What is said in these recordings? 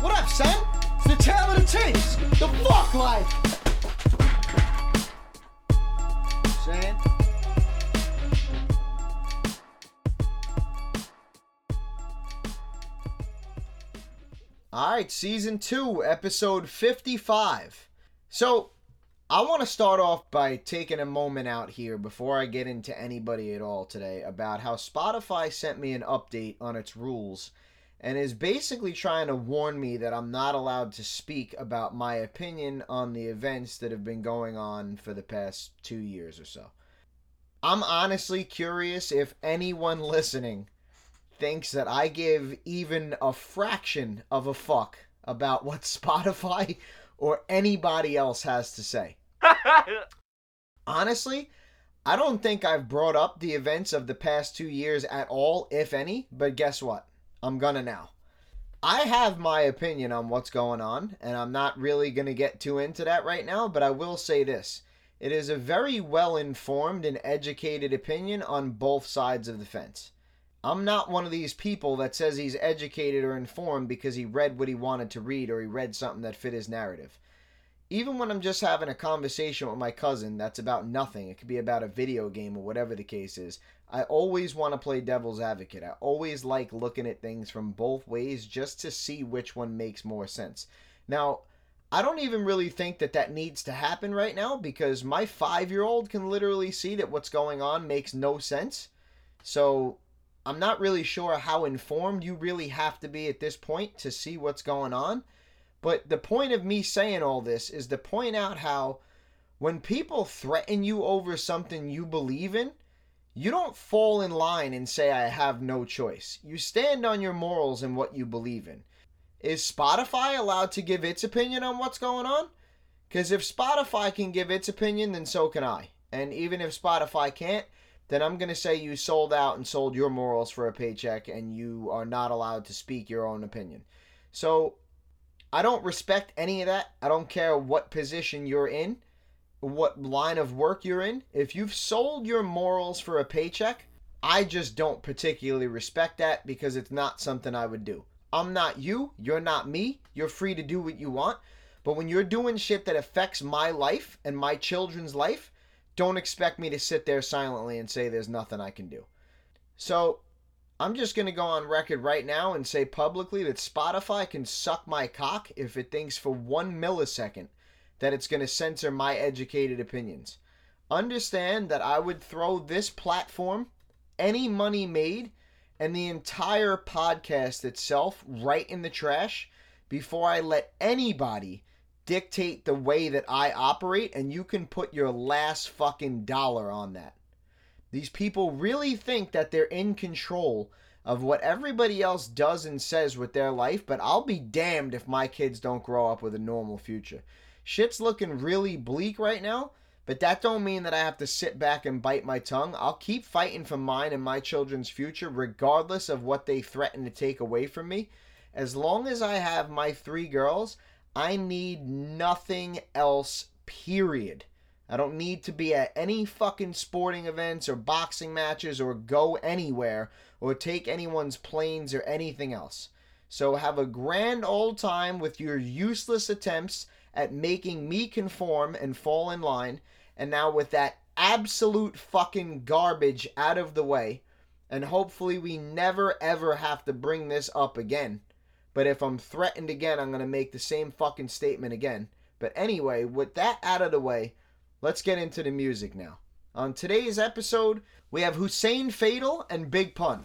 What up, son? It's the tale of the tapes. The fuck life. Saying? All right, season two, episode 55. So, I want to start off by taking a moment out here before I get into anybody at all today about how Spotify sent me an update on its rules and is basically trying to warn me that I'm not allowed to speak about my opinion on the events that have been going on for the past two years or so. I'm honestly curious if anyone listening thinks that I give even a fraction of a fuck about what Spotify or anybody else has to say. Honestly, I don't think I've brought up the events of the past two years at all, if any, but guess what? I'm gonna now. I have my opinion on what's going on, and I'm not really gonna get too into that right now, but I will say this. It is a very well informed and educated opinion on both sides of the fence. I'm not one of these people that says he's educated or informed because he read what he wanted to read or he read something that fit his narrative. Even when I'm just having a conversation with my cousin that's about nothing, it could be about a video game or whatever the case is, I always want to play devil's advocate. I always like looking at things from both ways just to see which one makes more sense. Now, I don't even really think that that needs to happen right now because my five year old can literally see that what's going on makes no sense. So I'm not really sure how informed you really have to be at this point to see what's going on. But the point of me saying all this is to point out how when people threaten you over something you believe in, you don't fall in line and say, I have no choice. You stand on your morals and what you believe in. Is Spotify allowed to give its opinion on what's going on? Because if Spotify can give its opinion, then so can I. And even if Spotify can't, then I'm going to say you sold out and sold your morals for a paycheck and you are not allowed to speak your own opinion. So I don't respect any of that. I don't care what position you're in, what line of work you're in. If you've sold your morals for a paycheck, I just don't particularly respect that because it's not something I would do. I'm not you, you're not me. You're free to do what you want. But when you're doing shit that affects my life and my children's life, don't expect me to sit there silently and say there's nothing I can do. So, I'm just going to go on record right now and say publicly that Spotify can suck my cock if it thinks for one millisecond that it's going to censor my educated opinions. Understand that I would throw this platform, any money made, and the entire podcast itself right in the trash before I let anybody dictate the way that I operate, and you can put your last fucking dollar on that. These people really think that they're in control of what everybody else does and says with their life, but I'll be damned if my kids don't grow up with a normal future. Shit's looking really bleak right now, but that don't mean that I have to sit back and bite my tongue. I'll keep fighting for mine and my children's future regardless of what they threaten to take away from me. As long as I have my three girls, I need nothing else, period. I don't need to be at any fucking sporting events or boxing matches or go anywhere or take anyone's planes or anything else. So have a grand old time with your useless attempts at making me conform and fall in line. And now with that absolute fucking garbage out of the way, and hopefully we never ever have to bring this up again. But if I'm threatened again, I'm going to make the same fucking statement again. But anyway, with that out of the way, let's get into the music now. On today's episode, we have Hussein Fatal and Big Pun.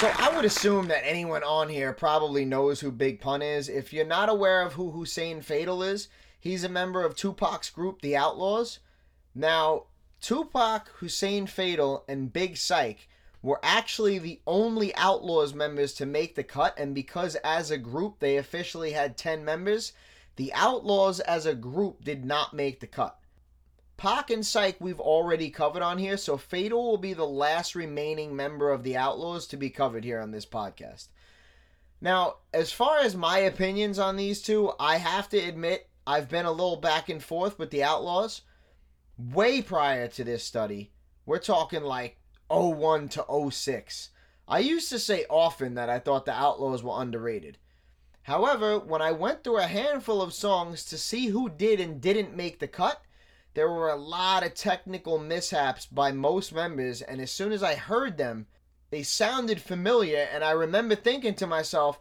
So I would assume that anyone on here probably knows who Big Pun is. If you're not aware of who Hussein Fatal is, he's a member of Tupac's group, The Outlaws. Now, Tupac, Hussein Fatal, and Big Syke were actually the only Outlaws members to make the cut, and because as a group they officially had 10 members, the Outlaws as a group did not make the cut. Pac and Syke we've already covered on here, so Fatal will be the last remaining member of the Outlaws to be covered here on this podcast. Now, as far as my opinions on these two, I have to admit I've been a little back and forth with the Outlaws. Way prior to this study, we're talking like 01 to 06. I used to say often that I thought the Outlaws were underrated. However, when I went through a handful of songs to see who did and didn't make the cut, there were a lot of technical mishaps by most members, and as soon as I heard them, they sounded familiar, and I remember thinking to myself,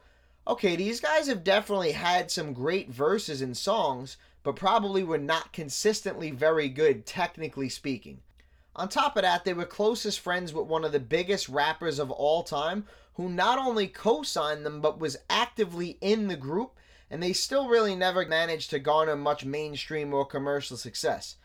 okay, these guys have definitely had some great verses and songs, but probably were not consistently very good, technically speaking. On top of that, they were closest friends with one of the biggest rappers of all time, who not only co signed them, but was actively in the group, and they still really never managed to garner much mainstream or commercial success.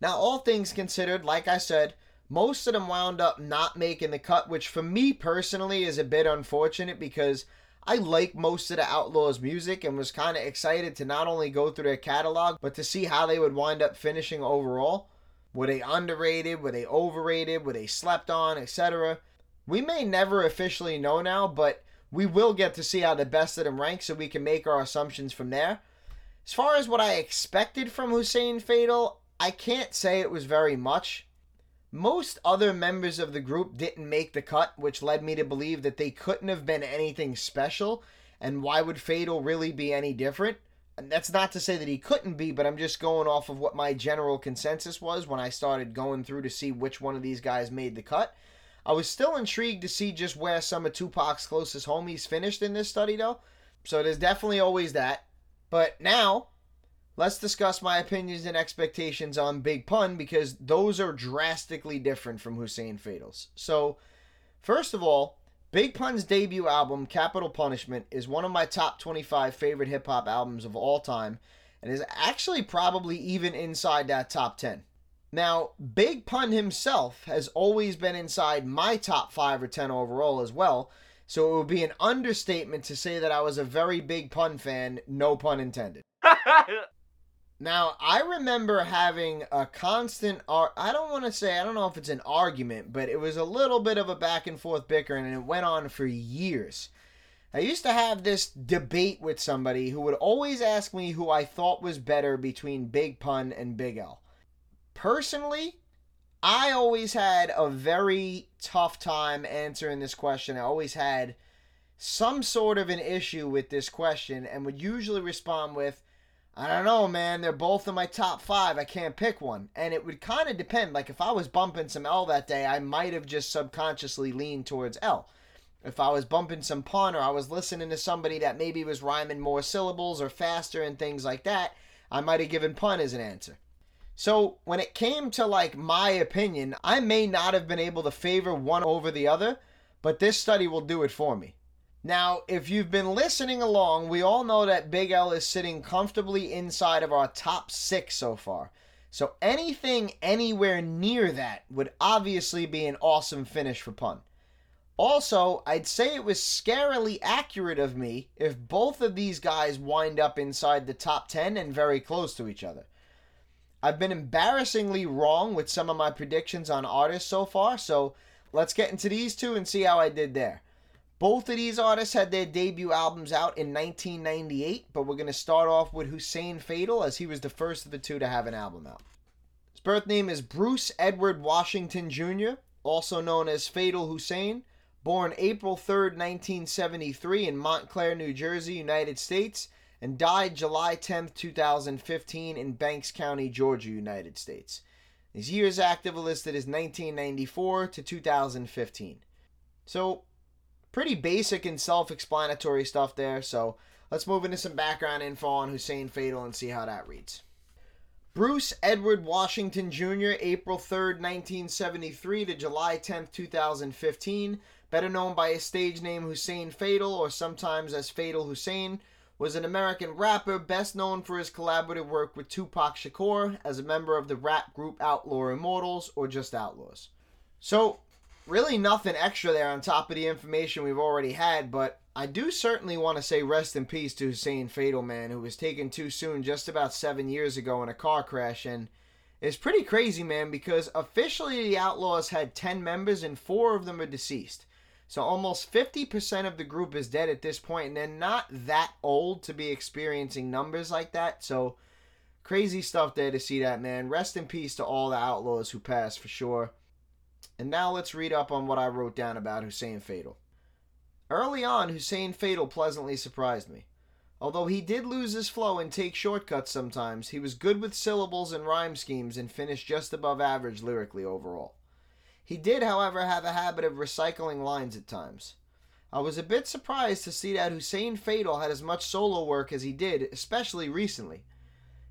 Now, all things considered, like I said, most of them wound up not making the cut, which for me personally is a bit unfortunate because I like most of the Outlaws' music and was kind of excited to not only go through their catalog, but to see how they would wind up finishing overall. Were they underrated? Were they overrated? Were they slept on, etc.? We may never officially know now, but we will get to see how the best of them rank so we can make our assumptions from there. As far as what I expected from Hussein Fatal, I can't say it was very much. Most other members of the group didn't make the cut, which led me to believe that they couldn't have been anything special, and why would Fatal really be any different? And that's not to say that he couldn't be, but I'm just going off of what my general consensus was when I started going through to see which one of these guys made the cut. I was still intrigued to see just where some of Tupac's closest homies finished in this study, though. So there's definitely always that. But now, let's discuss my opinions and expectations on Big Pun because those are drastically different from Hussein Fatals. So, first of all, Big Pun's debut album, Capital Punishment, is one of my top 25 favorite hip hop albums of all time and is actually probably even inside that top 10. Now, Big Pun himself has always been inside my top 5 or 10 overall as well, so it would be an understatement to say that I was a very big Pun fan, no pun intended. Now, I remember having a constant ar- I don't want to say I don't know if it's an argument, but it was a little bit of a back and forth bickering and it went on for years. I used to have this debate with somebody who would always ask me who I thought was better between Big Pun and Big L. Personally, I always had a very tough time answering this question. I always had some sort of an issue with this question and would usually respond with I don't know, man. They're both in my top five. I can't pick one. And it would kind of depend. Like, if I was bumping some L that day, I might have just subconsciously leaned towards L. If I was bumping some pun or I was listening to somebody that maybe was rhyming more syllables or faster and things like that, I might have given pun as an answer. So, when it came to like my opinion, I may not have been able to favor one over the other, but this study will do it for me. Now, if you've been listening along, we all know that Big L is sitting comfortably inside of our top six so far. So anything anywhere near that would obviously be an awesome finish for Pun. Also, I'd say it was scarily accurate of me if both of these guys wind up inside the top 10 and very close to each other. I've been embarrassingly wrong with some of my predictions on artists so far, so let's get into these two and see how I did there. Both of these artists had their debut albums out in 1998, but we're going to start off with Hussein Fatal as he was the first of the two to have an album out. His birth name is Bruce Edward Washington Jr., also known as Fatal Hussein, born April 3, 1973 in Montclair, New Jersey, United States, and died July 10, 2015 in Banks County, Georgia, United States. His years active are listed as 1994 to 2015. So, pretty basic and self-explanatory stuff there. So let's move into some background info on Hussein Fatal and see how that reads. Bruce Edward Washington Jr., April 3, 1973 to July 10, 2015, better known by his stage name Hussein Fatal or sometimes as Fatal Hussein, was an American rapper best known for his collaborative work with Tupac Shakur as a member of the rap group Outlaw Immortals or just Outlaws. So, really nothing extra there on top of the information we've already had, but I do certainly want to say rest in peace to Hussein Fatal Man, who was taken too soon just about seven years ago in a car crash. And it's pretty crazy, man, because officially the Outlaws had 10 members and four of them are deceased. So almost 50% of the group is dead at this point, and they're not that old to be experiencing numbers like that. So crazy stuff there to see that, man. Rest in peace to all the Outlaws who passed for sure. And now let's read up on what I wrote down about Hussein Fatal. Early on, Hussein Fatal pleasantly surprised me. Although he did lose his flow and take shortcuts sometimes, he was good with syllables and rhyme schemes and finished just above average lyrically overall. He did, however, have a habit of recycling lines at times. I was a bit surprised to see that Hussein Fatal had as much solo work as he did, especially recently.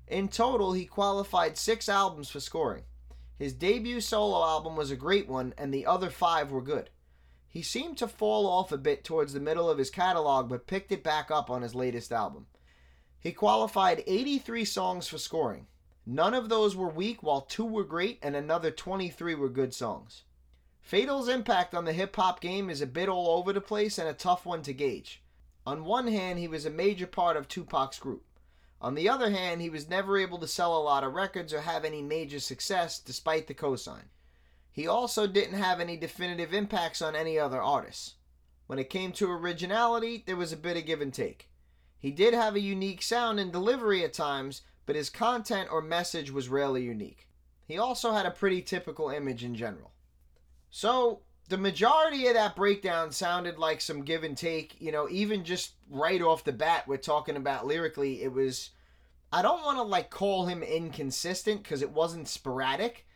In total, he qualified six albums for scoring. His debut solo album was a great one, and the other five were good. He seemed to fall off a bit towards the middle of his catalog, but picked it back up on his latest album. He qualified 83 songs for scoring. None of those were weak, while two were great, and another 23 were good songs. Fatal's impact on the hip hop game is a bit all over the place and a tough one to gauge. On one hand, he was a major part of Tupac's group. On the other hand, he was never able to sell a lot of records or have any major success despite the cosign. He also didn't have any definitive impacts on any other artists. When it came to originality, there was a bit of give and take. He did have a unique sound and delivery at times, but his content or message was rarely unique. He also had a pretty typical image in general. So, the majority of that breakdown sounded like some give and take, you know, even just right off the bat, we're talking about lyrically, it was. I don't want to like call him inconsistent because it wasn't sporadic.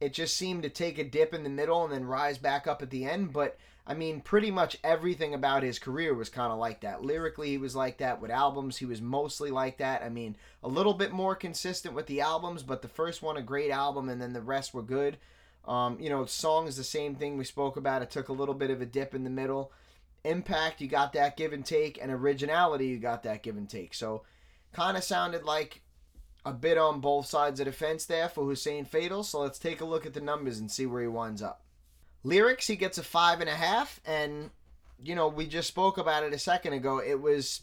It just seemed to take a dip in the middle and then rise back up at the end. But I mean, pretty much everything about his career was kind of like that. Lyrically, he was like that. With albums, he was mostly like that. I mean, a little bit more consistent with the albums, but the first one, a great album, and then the rest were good. Um, you know, song is the same thing we spoke about. It took a little bit of a dip in the middle. Impact, you got that give and take, and originality, you got that give and take. So, kind of sounded like a bit on both sides of the fence there for Hussein Fatal. So let's take a look at the numbers and see where he winds up. Lyrics, he gets a five and a half, and you know we just spoke about it a second ago. It was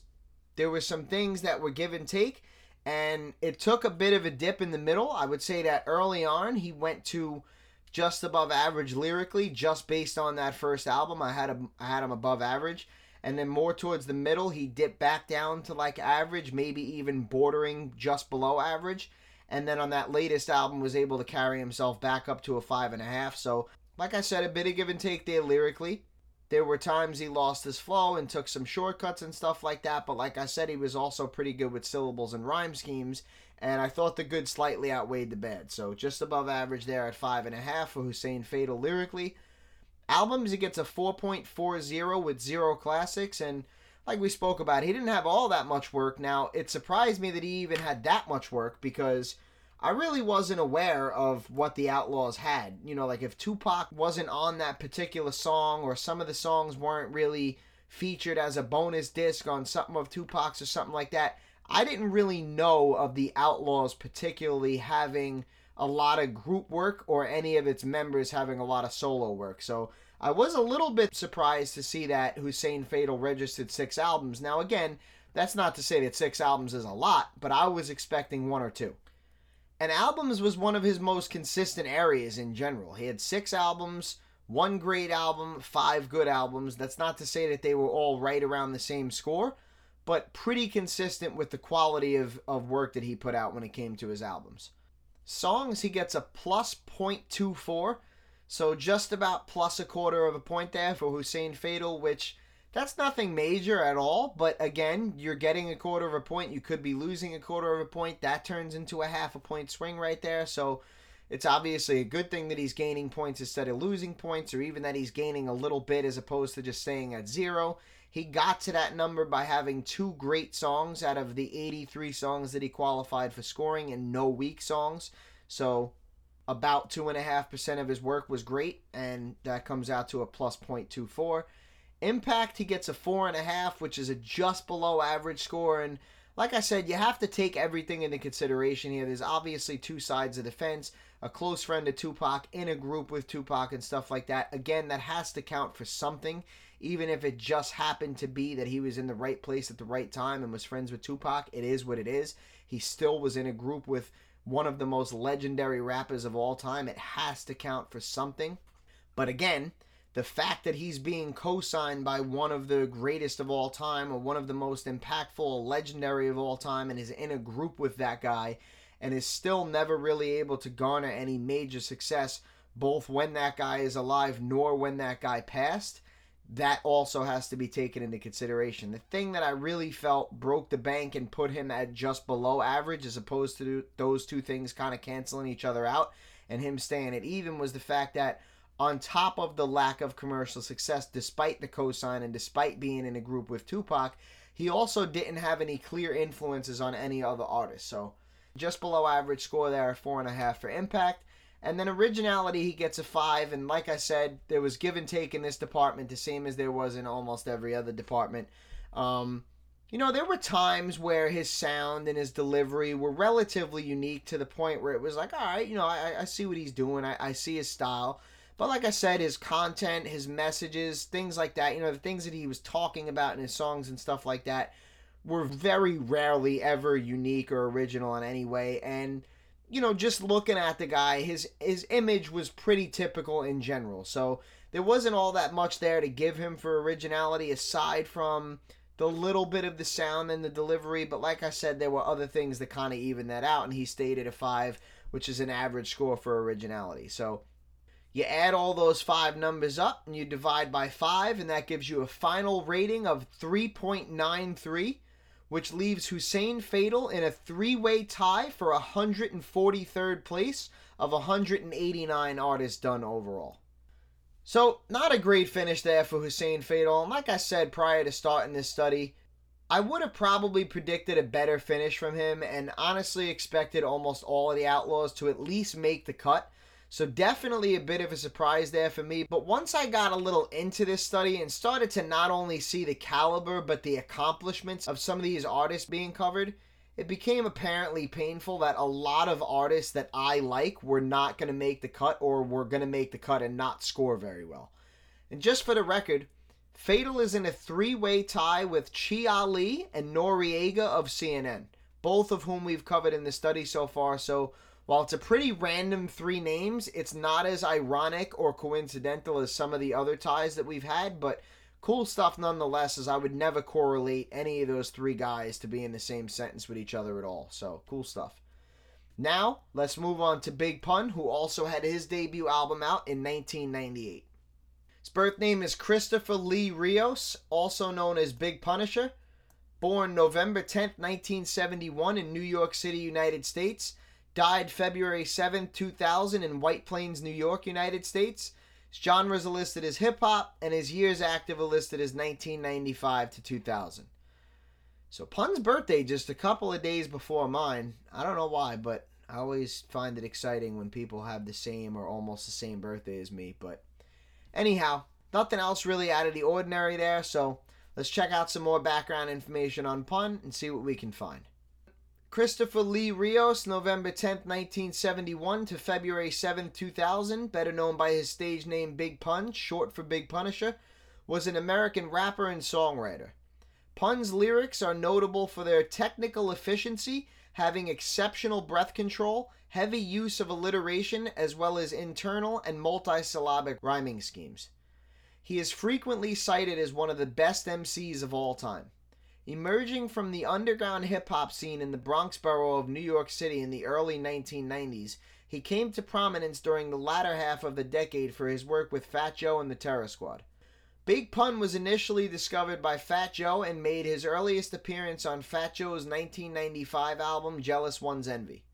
there were some things that were give and take, and it took a bit of a dip in the middle. I would say that early on he went to just above average lyrically, just based on that first album. I had him, I had him above average, and then more towards the middle, he dipped back down to like average, maybe even bordering just below average. And then on that latest album, was able to carry himself back up to a five and a half. So, like I said, a bit of give and take there lyrically. There were times he lost his flow and took some shortcuts and stuff like that, but like I said, he was also pretty good with syllables and rhyme schemes, and I thought the good slightly outweighed the bad. So just above average there at five and a half for Hussein Fatal lyrically. Albums, he gets a 4.40 with zero classics, and like we spoke about, he didn't have all that much work. Now, it surprised me that he even had that much work because I really wasn't aware of what the Outlaws had. You know, like if Tupac wasn't on that particular song or some of the songs weren't really featured as a bonus disc on something of Tupac's or something like that, I didn't really know of the Outlaws particularly having a lot of group work or any of its members having a lot of solo work. So I was a little bit surprised to see that Hussein Fatal registered six albums. Now, again, that's not to say that six albums is a lot, but I was expecting one or two. And albums was one of his most consistent areas in general. He had six albums, one great album, five good albums. That's not to say that they were all right around the same score, but pretty consistent with the quality of, of work that he put out when it came to his albums. Songs, he gets a plus 0.24, so just about plus a quarter of a point there for Hussein Fatal, which that's nothing major at all, but again, you're getting a quarter of a point. You could be losing a quarter of a point. That turns into a half a point swing right there. So it's obviously a good thing that he's gaining points instead of losing points, or even that he's gaining a little bit as opposed to just staying at zero. He got to that number by having two great songs out of the 83 songs that he qualified for scoring and no weak songs. So about 2.5% of his work was great, and that comes out to a plus 0.24. Impact, he gets a four and a half, which is a just below average score. And like I said, you have to take everything into consideration here. There's obviously two sides of the fence. A close friend of Tupac in a group with Tupac and stuff like that. Again, that has to count for something, even if it just happened to be that he was in the right place at the right time and was friends with Tupac. It is what it is. He still was in a group with one of the most legendary rappers of all time. It has to count for something. But again, the fact that he's being co-signed by one of the greatest of all time or one of the most impactful legendary of all time and is in a group with that guy and is still never really able to garner any major success both when that guy is alive nor when that guy passed that also has to be taken into consideration. The thing that I really felt broke the bank and put him at just below average, as opposed to those two things kind of canceling each other out and him staying at even, was the fact that on top of the lack of commercial success, despite the cosign and despite being in a group with Tupac, he also didn't have any clear influences on any other artists. So just below average score there, four and a half for impact. And then originality, he gets a five. And like I said, there was give and take in this department, the same as there was in almost every other department. Um, you know, there were times where his sound and his delivery were relatively unique to the point where it was like, all right, you know, I, I see what he's doing, I, I see his style. But like I said, his content, his messages, things like that, you know, the things that he was talking about in his songs and stuff like that were very rarely ever unique or original in any way. And you know, just looking at the guy, his his image was pretty typical in general. So there wasn't all that much there to give him for originality aside from the little bit of the sound and the delivery. But like I said, there were other things that kind of even that out, and he stayed at a five, which is an average score for originality. So you add all those five numbers up and you divide by five, and that gives you a final rating of 3.93 which leaves Hussein Fatal in a three way tie for 143rd place of 189 artists done overall. So, not a great finish there for Hussein Fatal. And like I said prior to starting this study, I would have probably predicted a better finish from him and honestly expected almost all of the Outlaws to at least make the cut. So definitely a bit of a surprise there for me. But once I got a little into this study and started to not only see the caliber but the accomplishments of some of these artists being covered, it became apparently painful that a lot of artists that I like were not going to make the cut or were going to make the cut and not score very well. And just for the record, Fatal is in a three way tie with Chi Ali and Noreaga of CNN, both of whom we've covered in the study so far. So while it's a pretty random three names, it's not as ironic or coincidental as some of the other ties that we've had, but cool stuff nonetheless, as I would never correlate any of those three guys to be in the same sentence with each other at all. So, cool stuff. Now, let's move on to Big Pun, who also had his debut album out in 1998. His birth name is Christopher Lee Rios, also known as Big Punisher. Born November 10th, 1971, in New York City, United States Died February 7, 2000 in White Plains, New York, United States. His genres are listed as hip hop, and his years active are listed as 1995 to 2000. So Pun's birthday just a couple of days before mine. I don't know why, but I always find it exciting when people have the same or almost the same birthday as me. But anyhow, nothing else really out of the ordinary there. So let's check out some more background information on Pun and see what we can find. Christopher Lee Rios, November 10, 1971 to February 7, 2000, better known by his stage name Big Pun, short for Big Punisher, was an American rapper and songwriter. Pun's lyrics are notable for their technical efficiency, having exceptional breath control, heavy use of alliteration, as well as internal and multisyllabic rhyming schemes. He is frequently cited as one of the best MCs of all time. Emerging from the underground hip hop scene in the Bronx borough of New York City in the early 1990s, he came to prominence during the latter half of the decade for his work with Fat Joe and the Terror Squad. Big Pun was initially discovered by Fat Joe and made his earliest appearance on Fat Joe's 1995 album Jealous One's Envy.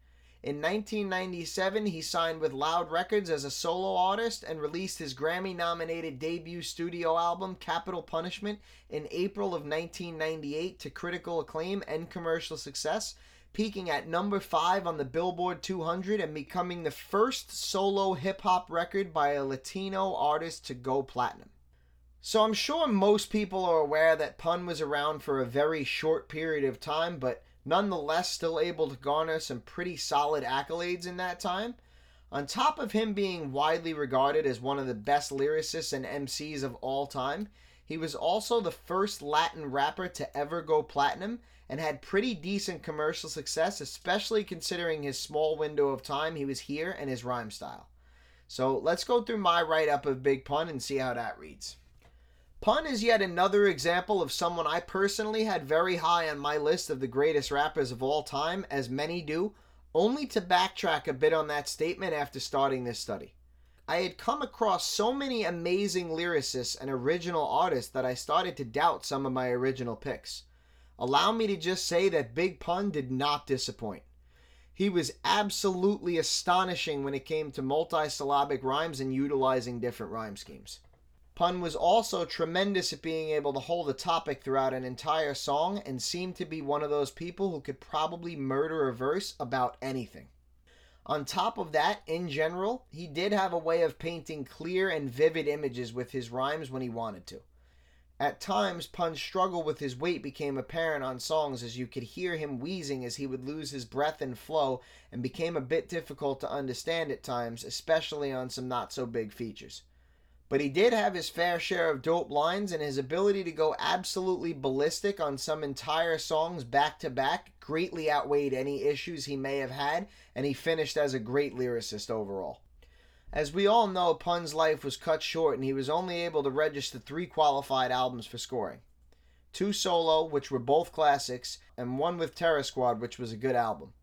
In 1997, he signed with Loud Records as a solo artist and released his Grammy nominated debut studio album, Capital Punishment, in April of 1998 to critical acclaim and commercial success, peaking at number 5 on the Billboard 200 and becoming the first solo hip hop record by a Latino artist to go platinum. So I'm sure most people are aware that Pun was around for a very short period of time, but nonetheless still able to garner some pretty solid accolades in that time. On top of him being widely regarded as one of the best lyricists and MCs of all time, he was also the first Latin rapper to ever go platinum and had pretty decent commercial success, especially considering his small window of time he was here and his rhyme style. So let's go through my write up of Big Pun and see how that reads. Pun is yet another example of someone I personally had very high on my list of the greatest rappers of all time, as many do, only to backtrack a bit on that statement after starting this study. I had come across so many amazing lyricists and original artists that I started to doubt some of my original picks. Allow me to just say that Big Pun did not disappoint. He was absolutely astonishing when it came to multisyllabic rhymes and utilizing different rhyme schemes. Pun was also tremendous at being able to hold a topic throughout an entire song and seemed to be one of those people who could probably murder a verse about anything. On top of that, in general, he did have a way of painting clear and vivid images with his rhymes when he wanted to. At times, Pun's struggle with his weight became apparent on songs as you could hear him wheezing as he would lose his breath and flow and became a bit difficult to understand at times, especially on some not so big features. But he did have his fair share of dope lines, and his ability to go absolutely ballistic on some entire songs back to back greatly outweighed any issues he may have had, and he finished as a great lyricist overall. As we all know, Pun's life was cut short, and he was only able to register three qualified albums for scoring two solo, which were both classics, and one with Terror Squad, which was a good album.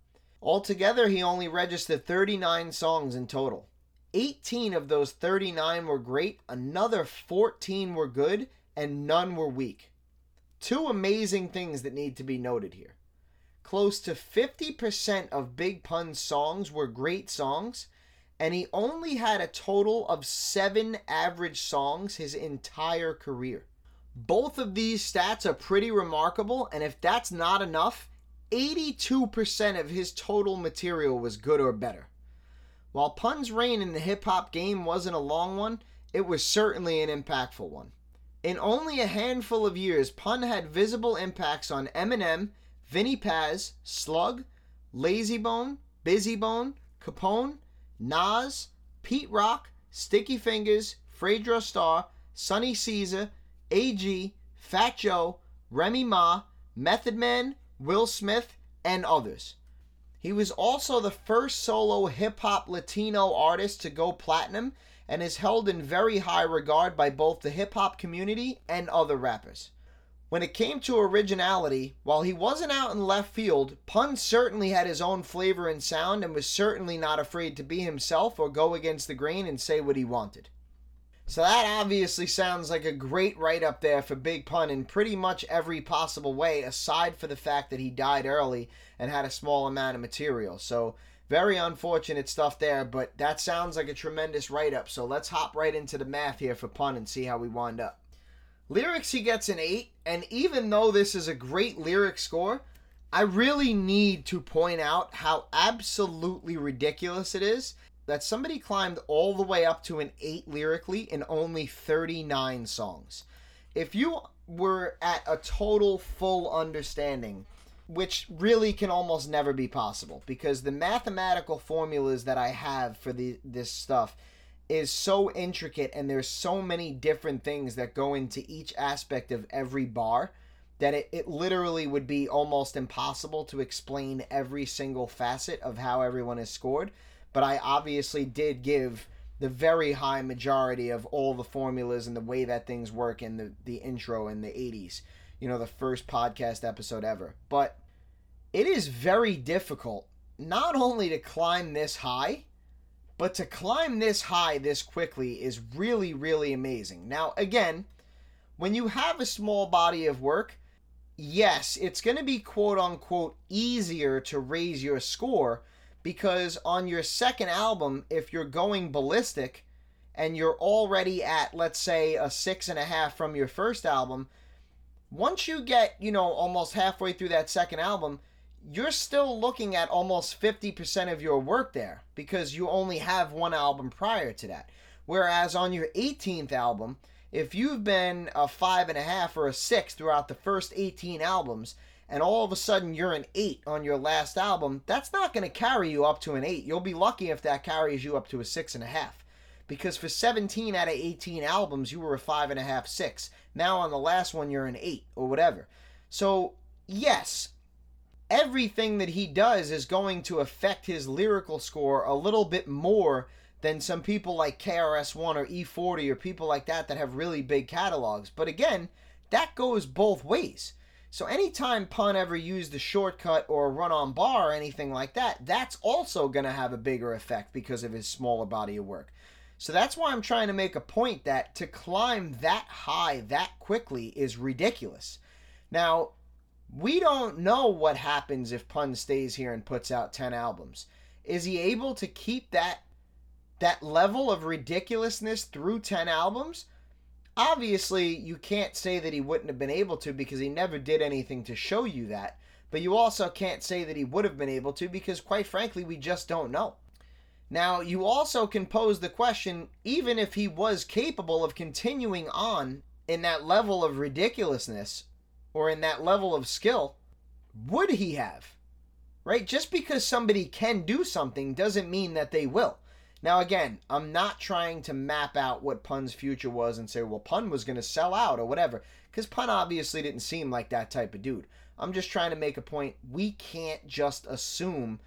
Altogether, he only registered 39 songs in total. 18 of those 39 were great, another 14 were good, and none were weak. Two amazing things that need to be noted here. Close to 50% of Big Pun's songs were great songs, and he only had a total of seven average songs his entire career. Both of these stats are pretty remarkable, and if that's not enough, 82% of his total material was good or better. While Pun's reign in the hip hop game wasn't a long one, it was certainly an impactful one. In only a handful of years, Pun had visible impacts on Eminem, Vinnie Paz, Slug, Layzie Bone, Bizzy Bone, Capone, Nas, Pete Rock, Sticky Fingaz, Freddro Starr, Sonny Seeza, AG, Fat Joe, Remy Ma, Method Man, Will Smith, and others. He was also the first solo hip hop Latino artist to go platinum and is held in very high regard by both the hip hop community and other rappers. When it came to originality, while he wasn't out in left field, Pun certainly had his own flavor and sound and was certainly not afraid to be himself or go against the grain and say what he wanted. So that obviously sounds like a great write up there for Big Pun in pretty much every possible way, aside for the fact that he died early and had a small amount of material. So very unfortunate stuff there, but that sounds like a tremendous write up. So let's hop right into the math here for Pun and see how we wind up. Lyrics, he gets an 8, and even though this is a great lyric score, I really need to point out how absolutely ridiculous it is that somebody climbed all the way up to an 8 lyrically in only 39 songs. If you were at a total full understanding, which really can almost never be possible because the mathematical formulas that I have for the this stuff is so intricate and there's so many different things that go into each aspect of every bar that it, it literally would be almost impossible to explain every single facet of how everyone is scored. But I obviously did give the very high majority of all the formulas and the way that things work in the, the intro in the 80s, you know, the first podcast episode ever. But it is very difficult not only to climb this high, but to climb this high this quickly is really, really amazing. Now, again, when you have a small body of work, yes, it's going to be quote unquote easier to raise your score because on your second album, if you're going ballistic and you're already at, let's say, a six and a half from your first album, once you get, you know, almost halfway through that second album, you're still looking at almost 50% of your work there because you only have one album prior to that. Whereas on your 18th album, if you've been a five and a half or a six throughout the first 18 albums, and all of a sudden you're an 8 on your last album, that's not going to carry you up to an 8. You'll be lucky if that carries you up to a 6.5. Because for 17 out of 18 albums, you were a 5.5, 6. Now on the last one, you're an 8 or whatever. So, yes, everything that he does is going to affect his lyrical score a little bit more than some people like KRS-One or E40 or people like that that have really big catalogs. But again, that goes both ways so anytime Pun ever used a shortcut or a run on bar or anything like that, that's also going to have a bigger effect because of his smaller body of work. So that's why I'm trying to make a point that to climb that high that quickly is ridiculous. Now, we don't know what happens if Pun stays here and puts out 10 albums. Is he able to keep that that level of ridiculousness through 10 albums? Obviously, you can't say that he wouldn't have been able to because he never did anything to show you that. But you also can't say that he would have been able to because, quite frankly, we just don't know. Now, you also can pose the question even if he was capable of continuing on in that level of ridiculousness or in that level of skill, would he have? Right? Just because somebody can do something doesn't mean that they will. Now, again, I'm not trying to map out what Pun's future was and say, well, Pun was going to sell out or whatever, because Pun obviously didn't seem like that type of dude. I'm just trying to make a point. We can't just assume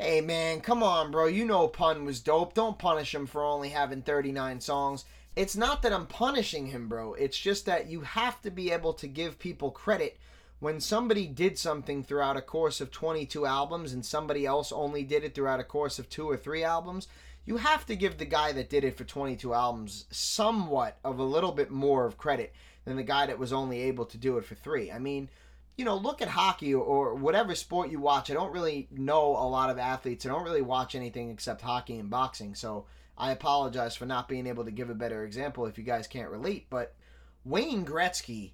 Hey man, come on, bro. You know Pun was dope. Don't punish him for only having 39 songs. It's not that I'm punishing him, bro. It's just that you have to be able to give people credit when somebody did something throughout a course of 22 albums and somebody else only did it throughout a course of two or three albums. You have to give the guy that did it for 22 albums somewhat of a little bit more of credit than the guy that was only able to do it for three. I mean, you know, look at hockey or whatever sport you watch. I don't really know a lot of athletes. I don't really watch anything except hockey and boxing. So I apologize for not being able to give a better example if you guys can't relate. But Wayne Gretzky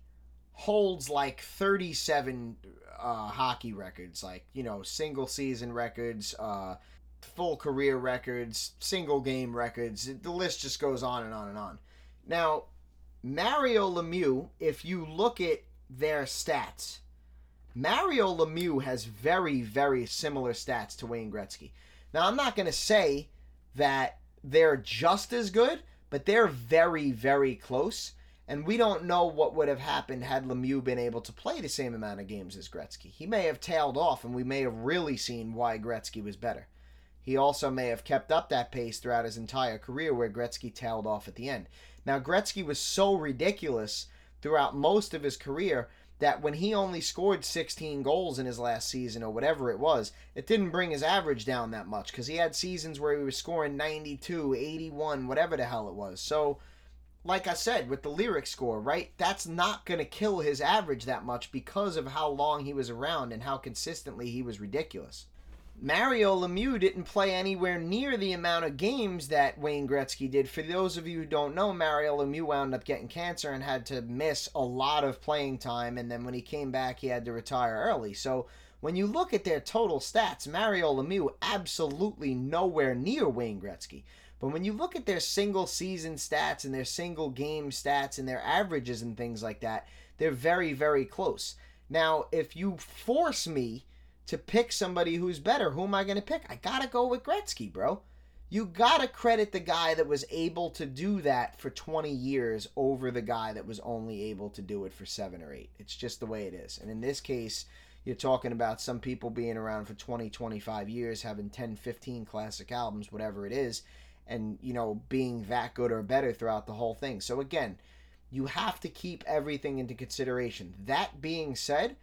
holds like 37 uh, hockey records, like, you know, single season records, uh, full career records, single game records. The list just goes on and on and on. Now, Mario Lemieux, if you look at their stats, Mario Lemieux has very, very similar stats to Wayne Gretzky. Now, I'm not going to say that they're just as good, but they're very, very close. And we don't know what would have happened had Lemieux been able to play the same amount of games as Gretzky. He may have tailed off, and we may have really seen why Gretzky was better. He also may have kept up that pace throughout his entire career, where Gretzky tailed off at the end. Now, Gretzky was so ridiculous throughout most of his career that when he only scored 16 goals in his last season or whatever it was, it didn't bring his average down that much because he had seasons where he was scoring 92, 81, whatever the hell it was. So, like I said, with the lyric score, right? That's not going to kill his average that much because of how long he was around and how consistently he was ridiculous. Mario Lemieux didn't play anywhere near the amount of games that Wayne Gretzky did. For those of you who don't know, Mario Lemieux wound up getting cancer and had to miss a lot of playing time. And then when he came back, he had to retire early. So when you look at their total stats, Mario Lemieux absolutely nowhere near Wayne Gretzky. But when you look at their single season stats and their single game stats and their averages and things like that, they're very, very close. Now, if you force me to pick somebody who's better. Who am I going to pick? I got to go with Gretzky, bro. You got to credit the guy that was able to do that for 20 years over the guy that was only able to do it for 7 or 8. It's just the way it is. And in this case, you're talking about some people being around for 20, 25 years, having 10, 15 classic albums, whatever it is, and, you know, being that good or better throughout the whole thing. So again, you have to keep everything into consideration. That being said,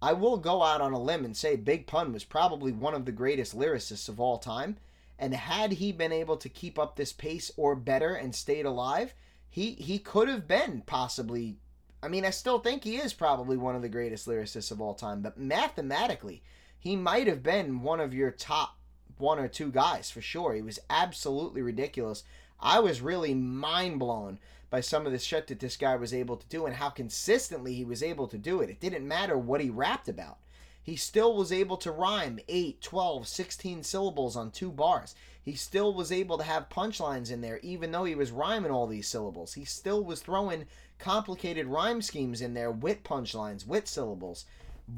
I will go out on a limb and say Big Pun was probably one of the greatest lyricists of all time. And had he been able to keep up this pace or better and stayed alive, he he could have been possibly I mean, I still think he is probably one of the greatest lyricists of all time, but mathematically, he might have been one of your top one or two guys for sure. He was absolutely ridiculous. I was really mind blown by some of the shit that this guy was able to do and how consistently he was able to do it. It didn't matter what he rapped about. He still was able to rhyme 8, 12, 16 syllables on two bars. He still was able to have punchlines in there, even though he was rhyming all these syllables. He still was throwing complicated rhyme schemes in there with punchlines, with syllables,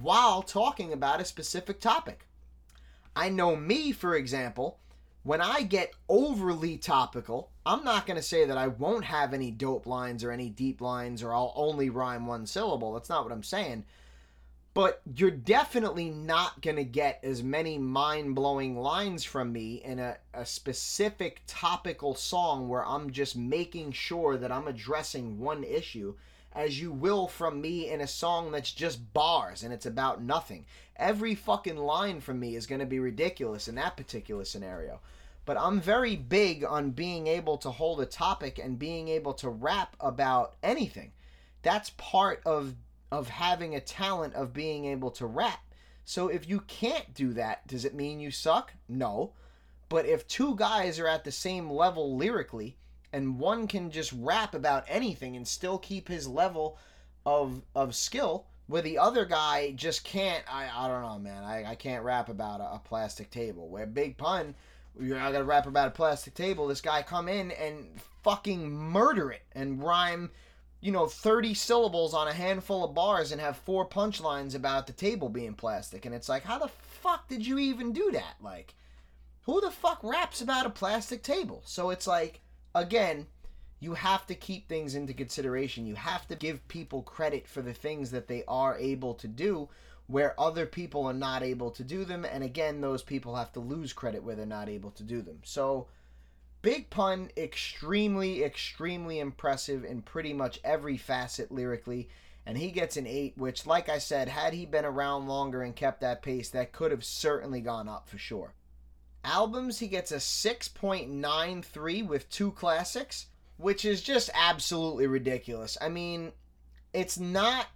while talking about a specific topic. I know me, for example, when I get overly topical, I'm not going to say that I won't have any dope lines or any deep lines or I'll only rhyme one syllable. That's not what I'm saying. But you're definitely not going to get as many mind blowing lines from me in a, a specific topical song where I'm just making sure that I'm addressing one issue as you will from me in a song that's just bars and it's about nothing. Every fucking line from me is going to be ridiculous in that particular scenario. But I'm very big on being able to hold a topic and being able to rap about anything. That's part of of having a talent of being able to rap. So if you can't do that, does it mean you suck? No. But if two guys are at the same level lyrically and one can just rap about anything and still keep his level of of skill where the other guy just can't I, I don't know man I, I can't rap about a, a plastic table where big pun you're not gonna rap about a plastic table. This guy come in and fucking murder it and rhyme you know 30 syllables on a handful of bars and have four punchlines about the table being plastic. And it's like how the fuck did you even do that? Like who the fuck raps about a plastic table? So it's like again you have to keep things into consideration. You have to give people credit for the things that they are able to do where other people are not able to do them. And again, those people have to lose credit where they're not able to do them. So, Big Pun, extremely, extremely impressive in pretty much every facet lyrically. And he gets an 8, which, like I said, had he been around longer and kept that pace, that could have certainly gone up for sure. Albums, he gets a 6.93 with two classics which is just absolutely ridiculous. I mean, it's not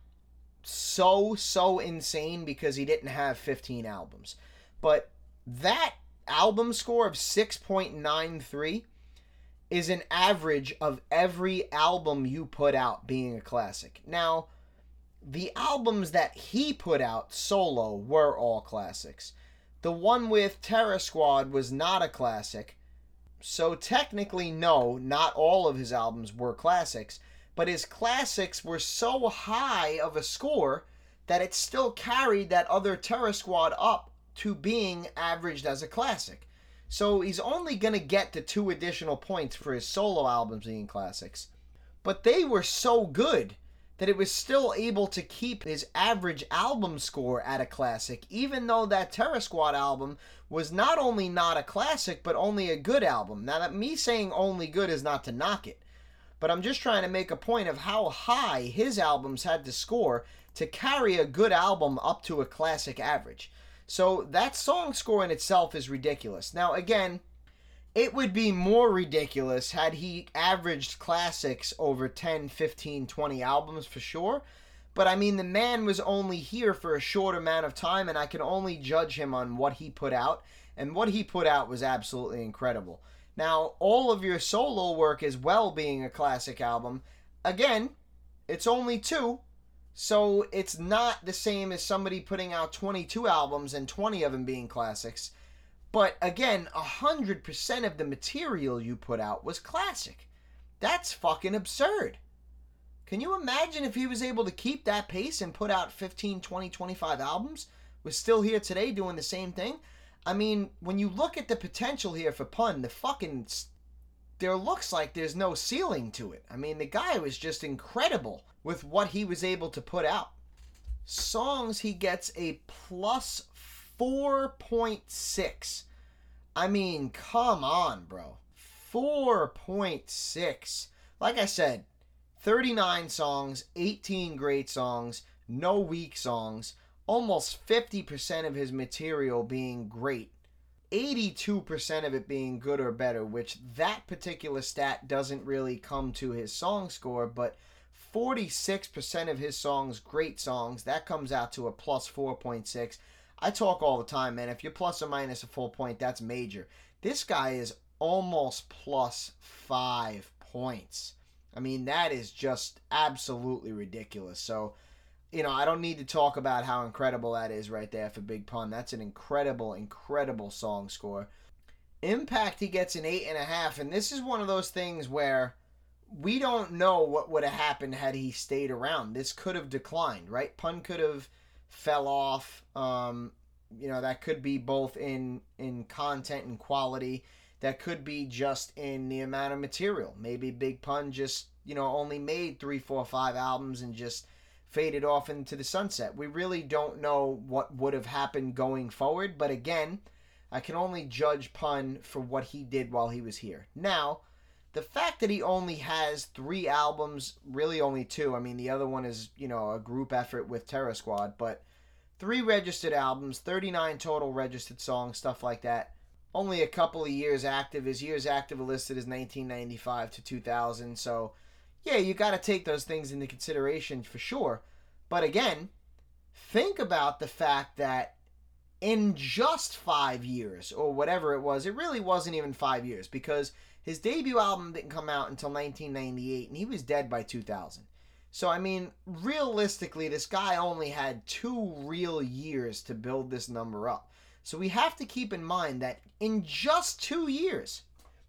so so insane because he didn't have 15 albums. But that album score of 6.93 is an average of every album you put out being a classic. Now, the albums that he put out solo were all classics. The one with Terror Squad was not a classic, so technically, no, not all of his albums were classics, but his classics were so high of a score that it still carried that other Terror Squad up to being averaged as a classic. So he's only going to get the two additional points for his solo albums being classics. But they were so good that it was still able to keep his average album score at a classic, even though that Terror Squad album was not only not a classic, but only a good album. Now, that me saying only good is not to knock it, but I'm just trying to make a point of how high his albums had to score to carry a good album up to a classic average. So that song score in itself is ridiculous. Now, again, it would be more ridiculous had he averaged classics over 10, 15, 20 albums for sure. But I mean, the man was only here for a short amount of time, and I can only judge him on what he put out. And what he put out was absolutely incredible. Now, all of your solo work as well being a classic album, again, it's only two. So it's not the same as somebody putting out 22 albums and 20 of them being classics. But again, 100% of the material you put out was classic. That's fucking absurd. Can you imagine if he was able to keep that pace and put out 15, 20, 25 albums? Was still here today doing the same thing? I mean, when you look at the potential here for Pun, the fucking. There looks like there's no ceiling to it. I mean, the guy was just incredible with what he was able to put out. Songs, he gets a plus 4.6. I mean, come on, bro. 4.6. Like I said, 39 songs, 18 great songs, no weak songs, almost 50% of his material being great. 82% of it being good or better, which that particular stat doesn't really come to his song score, but 46% of his songs, great songs, that comes out to a plus 4.6. I talk all the time, man. If you're plus or minus a full point, that's major. This guy is almost plus five points. I mean, that is just absolutely ridiculous. So, you know, I don't need to talk about how incredible that is right there for Big Pun. That's an incredible, incredible song score. Impact, he gets an eight and a half, and this is one of those things where we don't know what would have happened had he stayed around. This could have declined, right? Pun could have fell off. Um, you know that could be both in in content and quality. That could be just in the amount of material. Maybe Big Pun just you know only made three, four, five albums and just faded off into the sunset. We really don't know what would have happened going forward. But again, I can only judge Pun for what he did while he was here. Now the fact that he only has three albums, really only two. I mean, the other one is, you know, a group effort with Terror Squad, but three registered albums, 39 total registered songs, stuff like that. only a couple of years active. His years active listed as 1995 to 2000. So, yeah, you got to take those things into consideration for sure. But again, think about the fact that in just five years, or whatever it was, it really wasn't even five years because his debut album didn't come out until 1998 and he was dead by 2000. So, I mean, realistically, this guy only had two real years to build this number up. So, we have to keep in mind that in just two years,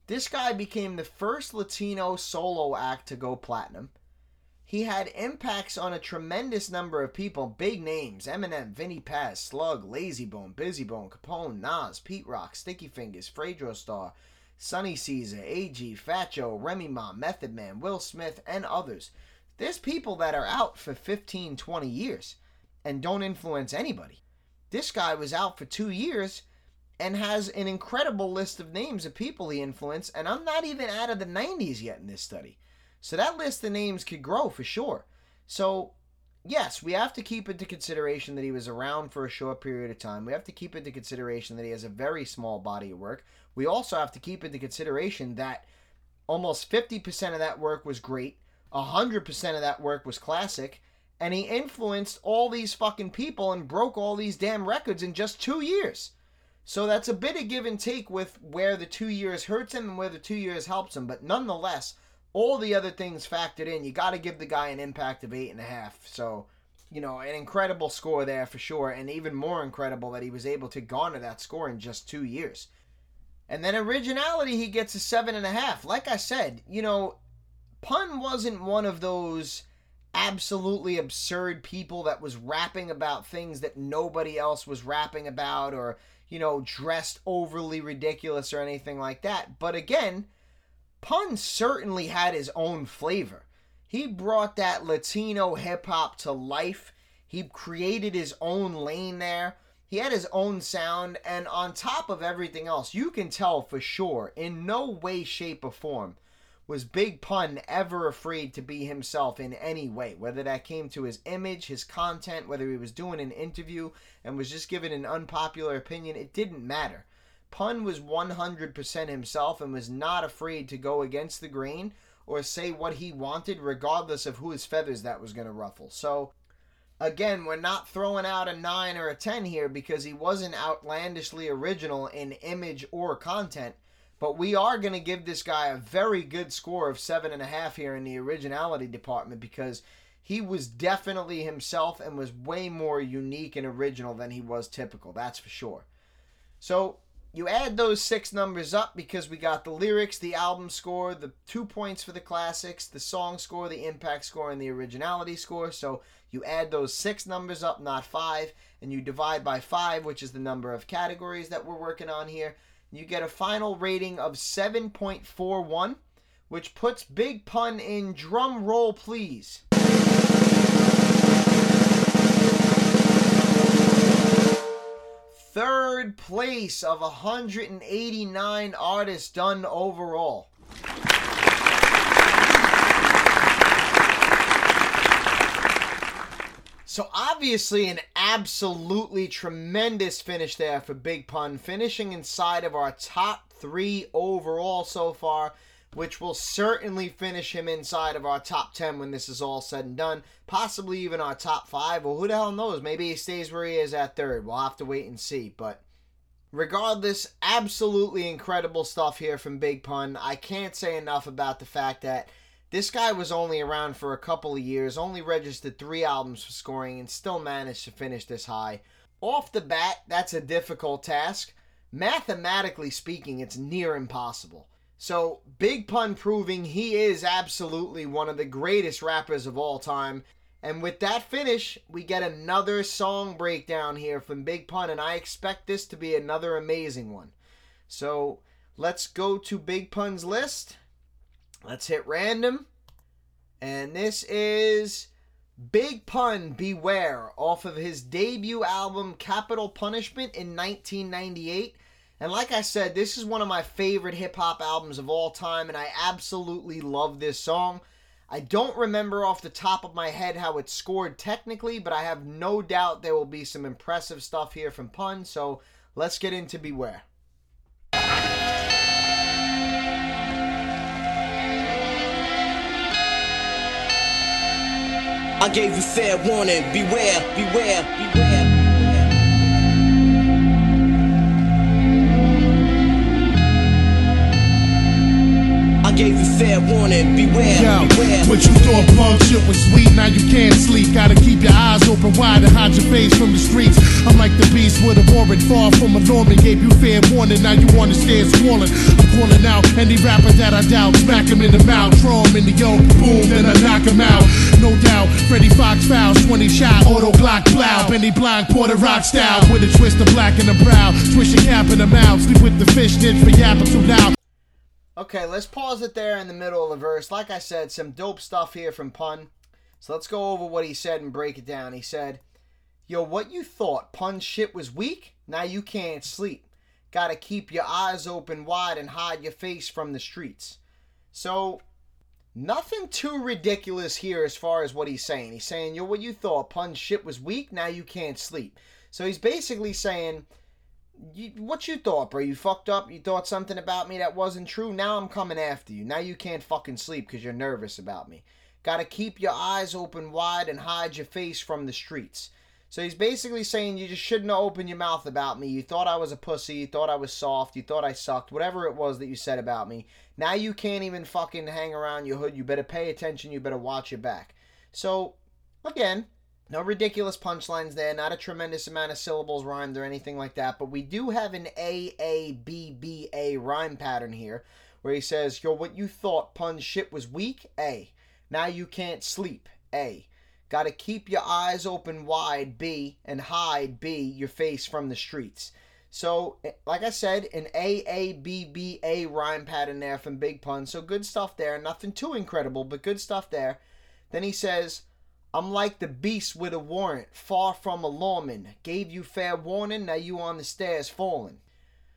this guy became the first Latino solo act to go platinum. He had impacts on a tremendous number of people, big names Eminem, Vinnie Paz, Slug, Layzie Bone, Bizzy Bone, Capone, Nas, Pete Rock, Sticky Fingaz, Fredo Starr, Sonny Seeza, AG, Fat Joe, Remy Ma, Method Man, Will Smith, and others. There's people that are out for 15, 20 years and don't influence anybody. This guy was out for two years and has an incredible list of names of people he influenced, and I'm not even out of the 90s yet in this study. So that list of names could grow for sure. So, yes, we have to keep into consideration that he was around for a short period of time. We have to keep into consideration that he has a very small body of work. We also have to keep into consideration that almost 50% of that work was great 100% of that work was classic, and he influenced all these fucking people and broke all these damn records in just two years. So that's a bit of give and take with where the two years hurts him and where the two years helps him. But nonetheless, all the other things factored in, you got to give the guy an impact of eight and a half. So, you know, an incredible score there for sure, and even more incredible that he was able to garner that score in just two years. And then originality, he gets a seven and a half. Like I said, you know, Pun wasn't one of those absolutely absurd people that was rapping about things that nobody else was rapping about or, you know, dressed overly ridiculous or anything like that. But again, Pun certainly had his own flavor. He brought that Latino hip hop to life. He created his own lane there. He had his own sound, and on top of everything else, you can tell for sure, in no way, shape, or form, was Big Pun ever afraid to be himself in any way, whether that came to his image, his content, whether he was doing an interview and was just giving an unpopular opinion, it didn't matter. Pun was 100% himself and was not afraid to go against the grain or say what he wanted, regardless of whose feathers that was going to ruffle. So, again, we're not throwing out a 9 or a 10 here because he wasn't outlandishly original in image or content. But we are going to give this guy a very good score of seven and a half here in the originality department because he was definitely himself and was way more unique and original than he was typical. That's for sure. So you add those six numbers up because we got the lyrics, the album score, the two points for the classics, the song score, the impact score, and the originality score. So you add those six numbers up, not five, and you divide by five, which is the number of categories that we're working on here you get a final rating of 7.41, which puts Big Pun in drum roll, please. Third place of 189 artists done overall. So obviously an absolutely tremendous finish there for Big Pun, finishing inside of our top three overall so far, which will certainly finish him inside of our top 10 when this is all said and done. Possibly even our top five. Well, who the hell knows? Maybe he stays where he is at third. We'll have to wait and see. But regardless, absolutely incredible stuff here from Big Pun. I can't say enough about the fact that this guy was only around for a couple of years, only registered three albums for scoring, and still managed to finish this high. Off the bat, that's a difficult task. Mathematically speaking, it's near impossible. So, Big Pun proving he is absolutely one of the greatest rappers of all time. And with that finish, we get another song breakdown here from Big Pun, and I expect this to be another amazing one. So, let's go to Big Pun's list Let's hit random. And this is Big Pun Beware off of his debut album Capital Punishment in 1998. And like I said, this is one of my favorite hip hop albums of all time, and I absolutely love this song. I don't remember off the top of my head how it scored technically, but I have no doubt there will be some impressive stuff here from Pun, so let's get into Beware. I gave you fair warning. Beware, beware, beware. Gave you fair warning. Beware, Yo, beware. What you thought punk shit was sweet, now you can't sleep. Gotta keep your eyes open wide and hide your face from the streets. I'm like the beast with a warrant, far from a Norman. Gave you fair warning, now you understand swollen. I'm calling out any rapper that I doubt. Smack him in the mouth, throw him in the yoke, boom, then I knock him out. No doubt, Freddie Foxxx fouls, 20 shot, auto Glock plow. Benny Blanc, Porter Rock style, with a twist of black in the brow. Swish your cap in the mouth, sleep with the fish snitch for yapping too loud. Okay, let's pause it there in the middle of the verse. Like I said, some dope stuff here from Pun. So let's go over what he said and break it down. He said, Yo, what you thought? Pun shit was weak? Now you can't sleep. Gotta keep your eyes open wide and hide your face from the streets. So, nothing too ridiculous here as far as what he's saying. He's saying, Yo, what you thought? Pun shit was weak? Now you can't sleep. So he's basically saying, you, what you thought, bro? You fucked up. You thought something about me that wasn't true. Now I'm coming after you. Now you can't fucking sleep because you're nervous about me. Got to keep your eyes open wide and hide your face from the streets. So he's basically saying you just shouldn't have opened your mouth about me. You thought I was a pussy. You thought I was soft. You thought I sucked. Whatever it was that you said about me. Now you can't even fucking hang around your hood. You better pay attention. You better watch your back. So, again, no ridiculous punchlines there, not a tremendous amount of syllables rhymed or anything like that, but we do have an A A B B A rhyme pattern here where he says, Yo, what you thought pun shit was weak? A. Now you can't sleep. A. Gotta keep your eyes open wide, B, and hide, B, your face from the streets. So, eh, like I said, an A A B B A rhyme pattern there from Big Pun. So good stuff there. Nothing too incredible, but good stuff there. Then he says, I'm like the beast with a warrant, far from a lawman. Gave you fair warning, now you on the stairs falling.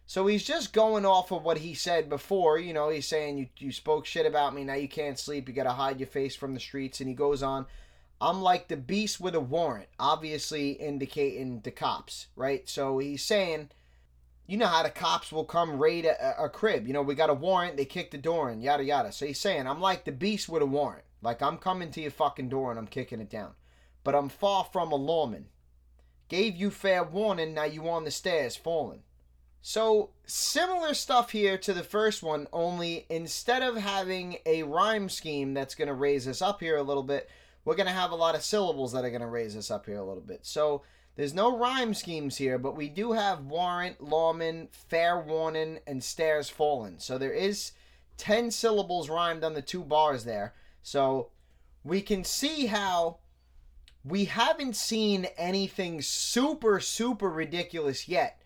So he's just going off of what he said before. You know, he's saying, you, you spoke shit about me, now you can't sleep, you gotta hide your face from the streets. And he goes on, I'm like the beast with a warrant, obviously indicating the cops, right? So he's saying, you know how the cops will come raid a, a crib. You know, we got a warrant, they kick the door in, yada yada. So he's saying, I'm like the beast with a warrant. Like I'm coming to your fucking door and I'm kicking it down. But I'm far from a lawman. Gave you fair warning, now you on the stairs falling. So, similar stuff here to the first one, only instead of having a rhyme scheme that's to raise us up here a little bit, we're to have a lot of syllables that are to raise us up here a little bit. So, there's no rhyme schemes here, but we do have warrant, lawman, fair warning, and stairs fallen. So, there is 10 syllables rhymed on the two bars there. So we can see how we haven't seen anything super, super ridiculous yet.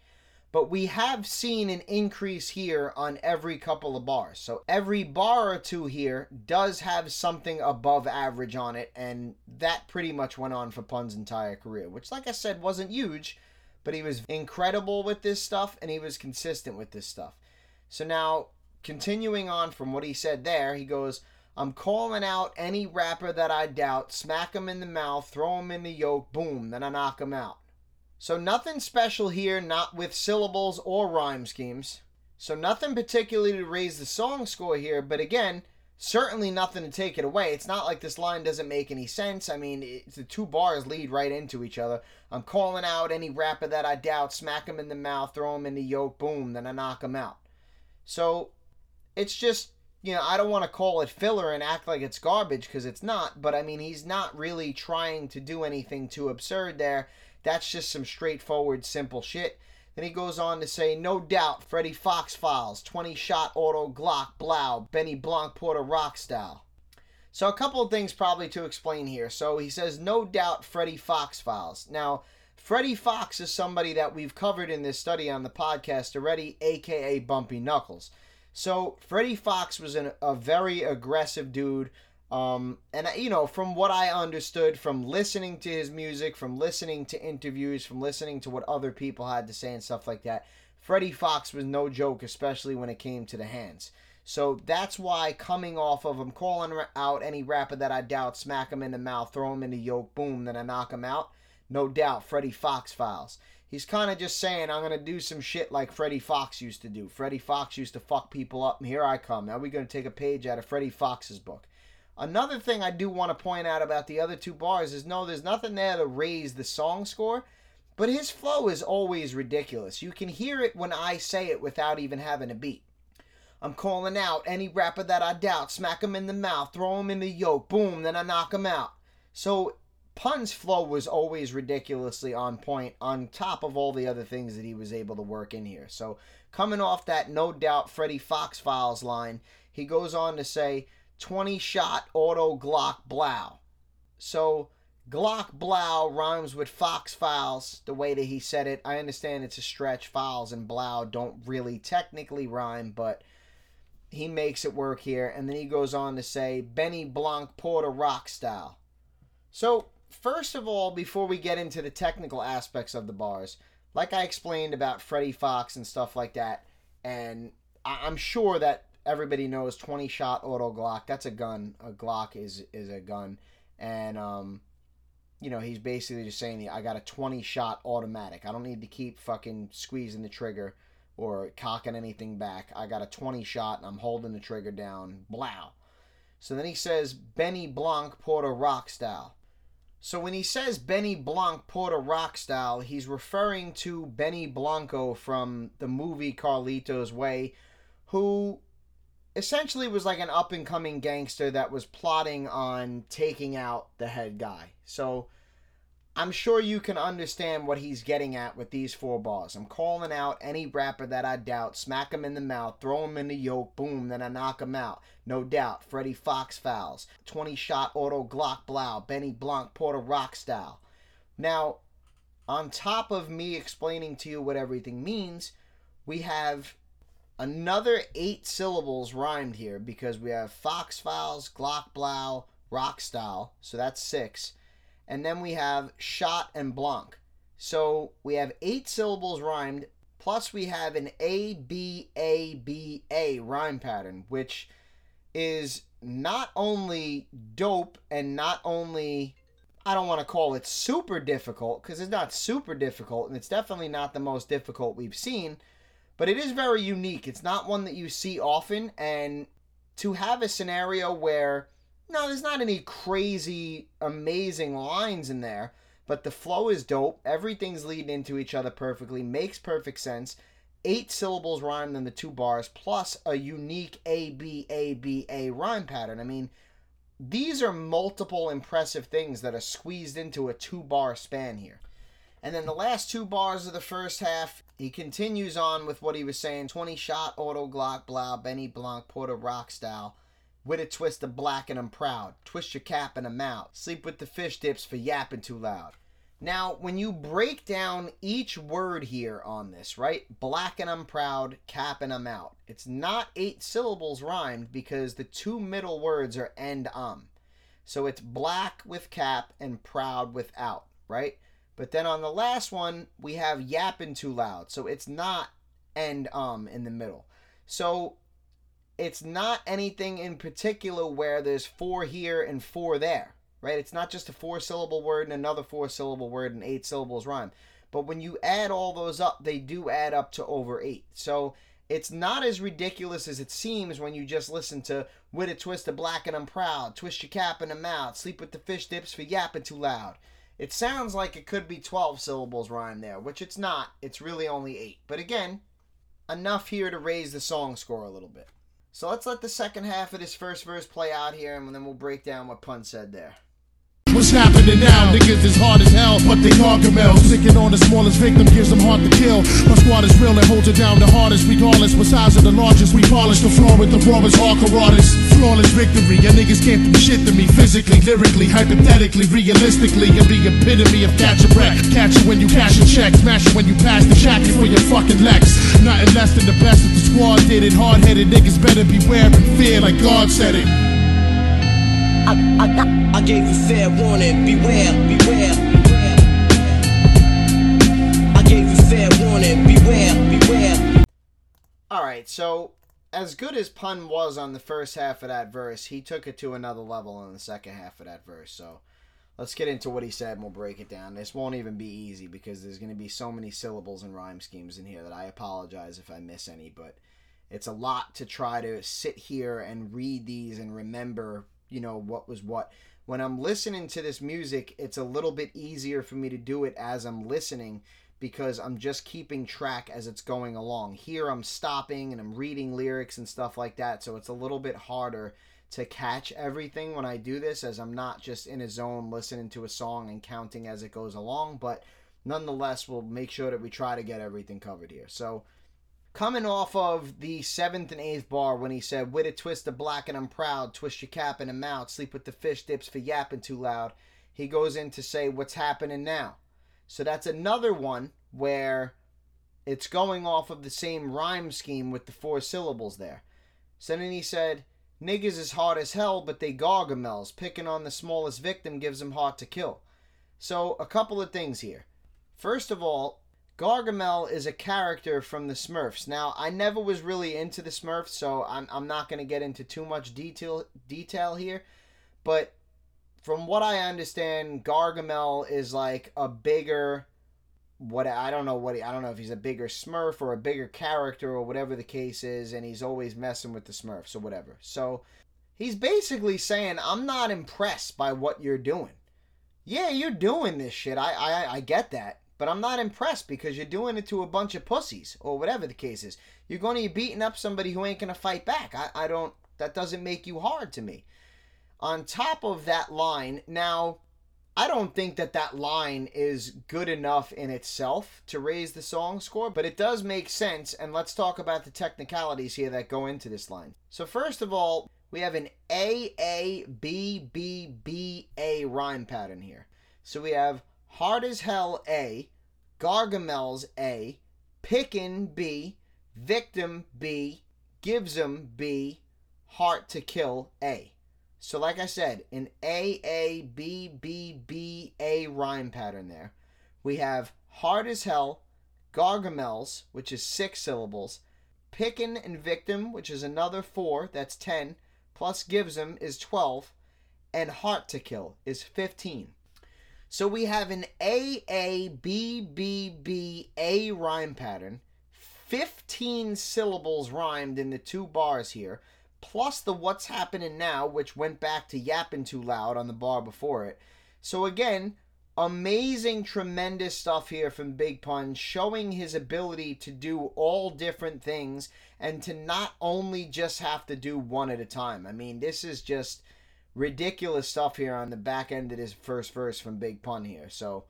But we have seen an increase here on every couple of bars. So every bar or two here does have something above average on it. And that pretty much went on for Pun's entire career, which, like I said, wasn't huge. But he was incredible with this stuff and he was consistent with this stuff. So now, continuing on from what he said there, he goes, I'm calling out any rapper that I doubt, smack him in the mouth, throw him in the yoke, boom, then I knock him out. So nothing special here, not with syllables or rhyme schemes. So nothing particularly to raise the song score here, but again, certainly nothing to take it away. It's not like this line doesn't make any sense. I mean, the two bars lead right into each other. I'm calling out any rapper that I doubt, smack him in the mouth, throw him in the yoke, boom, then I knock him out. So it's just you know, I don't want to call it filler and act like it's garbage because it's not, but I mean, he's not really trying to do anything too absurd there. That's just some straightforward, simple shit. Then he goes on to say, no doubt, Freddie Foxxx files, 20 shot auto Glock, Blau, Benny Blanc Porter Rock style. So, a couple of things probably to explain here. So, he says, no doubt, Freddie Foxxx files. Now, Freddie Foxxx is somebody that we've covered in this study on the podcast already, aka Bumpy Knuckles. So Freddie Foxxx was an, a very aggressive dude. Um, and you know, from what I understood from listening to his music, from listening to interviews, from listening to what other people had to say and stuff like that, Freddie Foxxx was no joke, especially when it came to the hands. So that's why coming off of him calling out any rapper that I doubt, smack him in the mouth, throw him in the yoke, boom, then I knock him out. No doubt, Freddie Foxxx files he's kind of just saying, I'm going to do some shit like Freddie Foxxx used to do. Freddie Foxxx used to fuck people up, and here I come. Now we're going to take a page out of Freddie Foxxx's book. Another thing I do want to point out about the other two bars is no, there's nothing there to raise the song score, but his flow is always ridiculous. You can hear it when I say it without even having a beat. I'm calling out any rapper that I doubt, smack him in the mouth, throw him in the yoke, boom, then I knock him out. So Pun's flow was always ridiculously on point, on top of all the other things that he was able to work in here. So, coming off that no doubt Freddie Foxxx Files line, he goes on to say 20 shot auto Glock blow. So, Glock blow rhymes with Fox Files the way that he said it. I understand it's a stretch. Files and blow don't really technically rhyme, but he makes it work here. And then he goes on to say Benny Blanc Porter Rock style. So, first of all, before we get into the technical aspects of the bars, like I explained about Freddie Foxxx and stuff like that, and I- I'm sure that everybody knows 20 shot auto Glock. That's a gun. A Glock is is a gun, and um, you know he's basically just saying I got a 20 shot automatic. I don't need to keep fucking squeezing the trigger or cocking anything back. I got a 20 shot and I'm holding the trigger down. Blow. So then he says Benny Blanc Porter Rock style. So when he says Benny Blanc Porter Rock style, he's referring to Benny Blanco from the movie Carlito's Way, who essentially was like an up and coming gangster that was plotting on taking out the head guy. So I'm sure you can understand what he's getting at with these four bars. I'm calling out any rapper that I doubt, smack him in the mouth, throw him in the yoke, boom, then I knock him out. No doubt, Freddie Foxxx fouls, 20 shot auto Glock blow, Benny Blanc Porter Rock style. Now, on top of me explaining to you what everything means, we have another eight syllables rhymed here because we have Fox Files, Glock Blow, Rock Style, so that's six. And then we have Shot and Blanc. So we have eight syllables rhymed, plus we have an A B A B A rhyme pattern, which is not only dope and not only I don't want to call it super difficult because it's not super difficult and it's definitely not the most difficult we've seen, but it is very unique. It's not one that you see often and to have a scenario where no, there's not any crazy amazing lines in there, but the flow is dope. Everything's leading into each other perfectly, makes perfect sense. Eight syllables rhymed in the two bars, plus a unique A B A B A rhyme pattern. I mean, these are multiple impressive things that are squeezed into a two bar span here. And then the last two bars of the first half, he continues on with what he was saying 20 shot, auto Glock, blah, Benny Blanc, Porter Rock style. With a twist of black and I'm proud. Twist your cap and I'm out. Sleep with the fish dips for yapping too loud. Now, when you break down each word here on this, right? Black and I'm proud, cap and I'm out. It's not eight syllables rhymed because the two middle words are and um. So it's black with cap and proud without, right? But then on the last one, we have yapping too loud. So it's not and um in the middle. So it's not anything in particular where there's four here and four there, right? It's not just a four syllable word and another four syllable word and eight syllables rhyme. But when you add all those up, they do add up to over eight. So it's not as ridiculous as it seems when you just listen to With a Twist of Black and I'm Proud, Twist Your Cap in the Mouth, Sleep with the Fish Dips for Yapping Too Loud. It sounds like it could be 12 syllables rhyme there, which it's not. It's really only eight. But again, enough here to raise the song score a little bit. So let's let the second half of this first verse play out here, and then we'll break down what Pun said there. Happening now? Niggas is hard as hell, but they gargamel. Sticking on the smallest victim gives them heart to kill. My squad is real and holds it down the hardest. Regardless, what size of the largest, we polish the floor with the rawest hardcore artists. Flawless victory, your niggas can't do shit to me. Physically, lyrically, hypothetically, realistically. You're the epitome of catch a wreck. Catch it when you cash a check, smash it when you pass the jacket for your fucking Lex. Nothing less than the best of the squad did it. Hard headed niggas better beware and fear like God said it. I, gave you fair warning, beware, beware, beware. I gave you fair warning, beware, beware. All right, so as good as Pun was on the first half of that verse, he took it to another level in the second half of that verse. So let's get into what he said and we'll break it down. This won't even be easy because there's going to be so many syllables and rhyme schemes in here that I apologize if I miss any, but it's a lot to try to sit here and read these and remember you know, what was what. When I'm listening to this music, it's a little bit easier for me to do it as I'm listening because I'm just keeping track as it's going along. Here I'm stopping and I'm reading lyrics and stuff like that, so it's a little bit harder to catch everything when I do this as I'm not just in a zone listening to a song and counting as it goes along, but nonetheless, we'll make sure that we try to get everything covered here. So, coming off of the seventh and eighth bar when he said, With a twist of black and I'm proud, twist your cap in a mouth, sleep with the fish dips for yapping too loud, he goes in to say, What's happening now? So that's another one where it's going off of the same rhyme scheme with the four syllables there. So then he said, Niggas is hard as hell, but they gargamels. Picking on the smallest victim gives them heart to kill. So, a couple of things here. First of all, Gargamel is a character from the Smurfs. Now, I never was really into the Smurfs, so I'm, I'm not going to get into too much detail detail here. But from what I understand, Gargamel is like a bigger what I don't know what he, I don't know if he's a bigger Smurf or a bigger character or whatever the case is, and he's always messing with the Smurfs or whatever. So he's basically saying, "I'm not impressed by what you're doing. Yeah, you're doing this shit. I I I get that, but I'm not impressed because you're doing it to a bunch of pussies or whatever the case is. You're going to be beating up somebody who ain't gonna fight back. I I don't. That doesn't make you hard to me." On top of that line, now I don't think that that line is good enough in itself to raise the song score, but it does make sense. And let's talk about the technicalities here that go into this line. So, first of all, we have an A A B B B A rhyme pattern here. So we have hard as hell A, Gargamel's A, pickin' B, victim B, gives 'em B, heart to kill A. So, like I said, an A A B B B A rhyme pattern there. We have hard as hell, Gargamels, which is six syllables, Pickin' and Victim, which is another four, that's ten, plus gives 'em is twelve, and Heart to Kill is fifteen. So we have an A A B B B A rhyme pattern, fifteen syllables rhymed in the two bars here plus the what's happening now, which went back to yapping too loud on the bar before it. So again, amazing, tremendous stuff here from Big Pun, showing his ability to do all different things and to not only just have to do one at a time. I mean, this is just ridiculous stuff here on the back end of this first verse from Big Pun here. So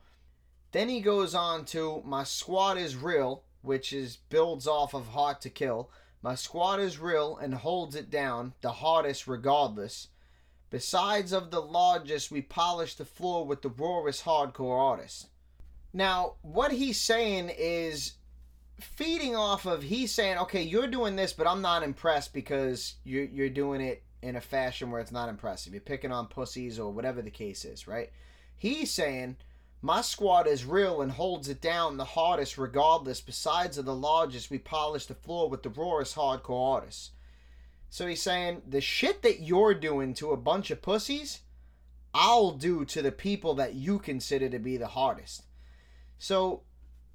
then he goes on to My Squad is Real, which is builds off of Hard to Kill. My squad is real and holds it down, the hardest regardless. Besides of the largest, we polish the floor with the rawest hardcore artists. Now, what he's saying is feeding off of he's saying, okay, you're doing this, but I'm not impressed because you're you're doing it in a fashion where it's not impressive. You're picking on pussies or whatever the case is, right? He's saying my squad is real and holds it down the hardest regardless. Besides of the largest, we polish the floor with the rawest hardcore artists. So he's saying the shit that you're doing to a bunch of pussies, I'll do to the people that you consider to be the hardest. So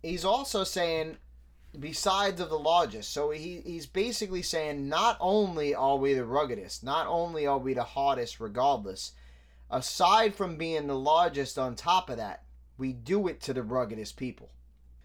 he's also saying besides of the largest. So he, he's basically saying not only are we the ruggedest, not only are we the hardest regardless, aside from being the largest on top of that, we do it to the ruggedest people.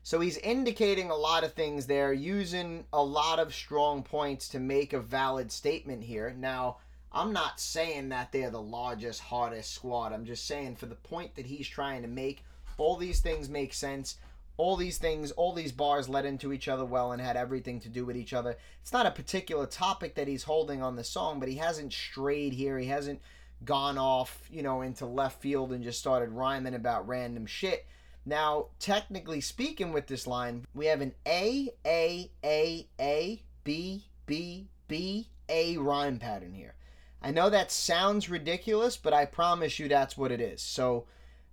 So he's indicating a lot of things there, using a lot of strong points to make a valid statement here. Now, I'm not saying that they're the largest, hardest squad. I'm just saying for the point that he's trying to make, all these things make sense. All these things, all these bars led into each other well and had everything to do with each other. It's not a particular topic that he's holding on the song, but he hasn't strayed here. He hasn't gone off, you know, into left field and just started rhyming about random shit. Now, technically speaking, with this line, we have an A, A, A, A, B, B, B, A rhyme pattern here. I know that sounds ridiculous, but I promise you that's what it is. So,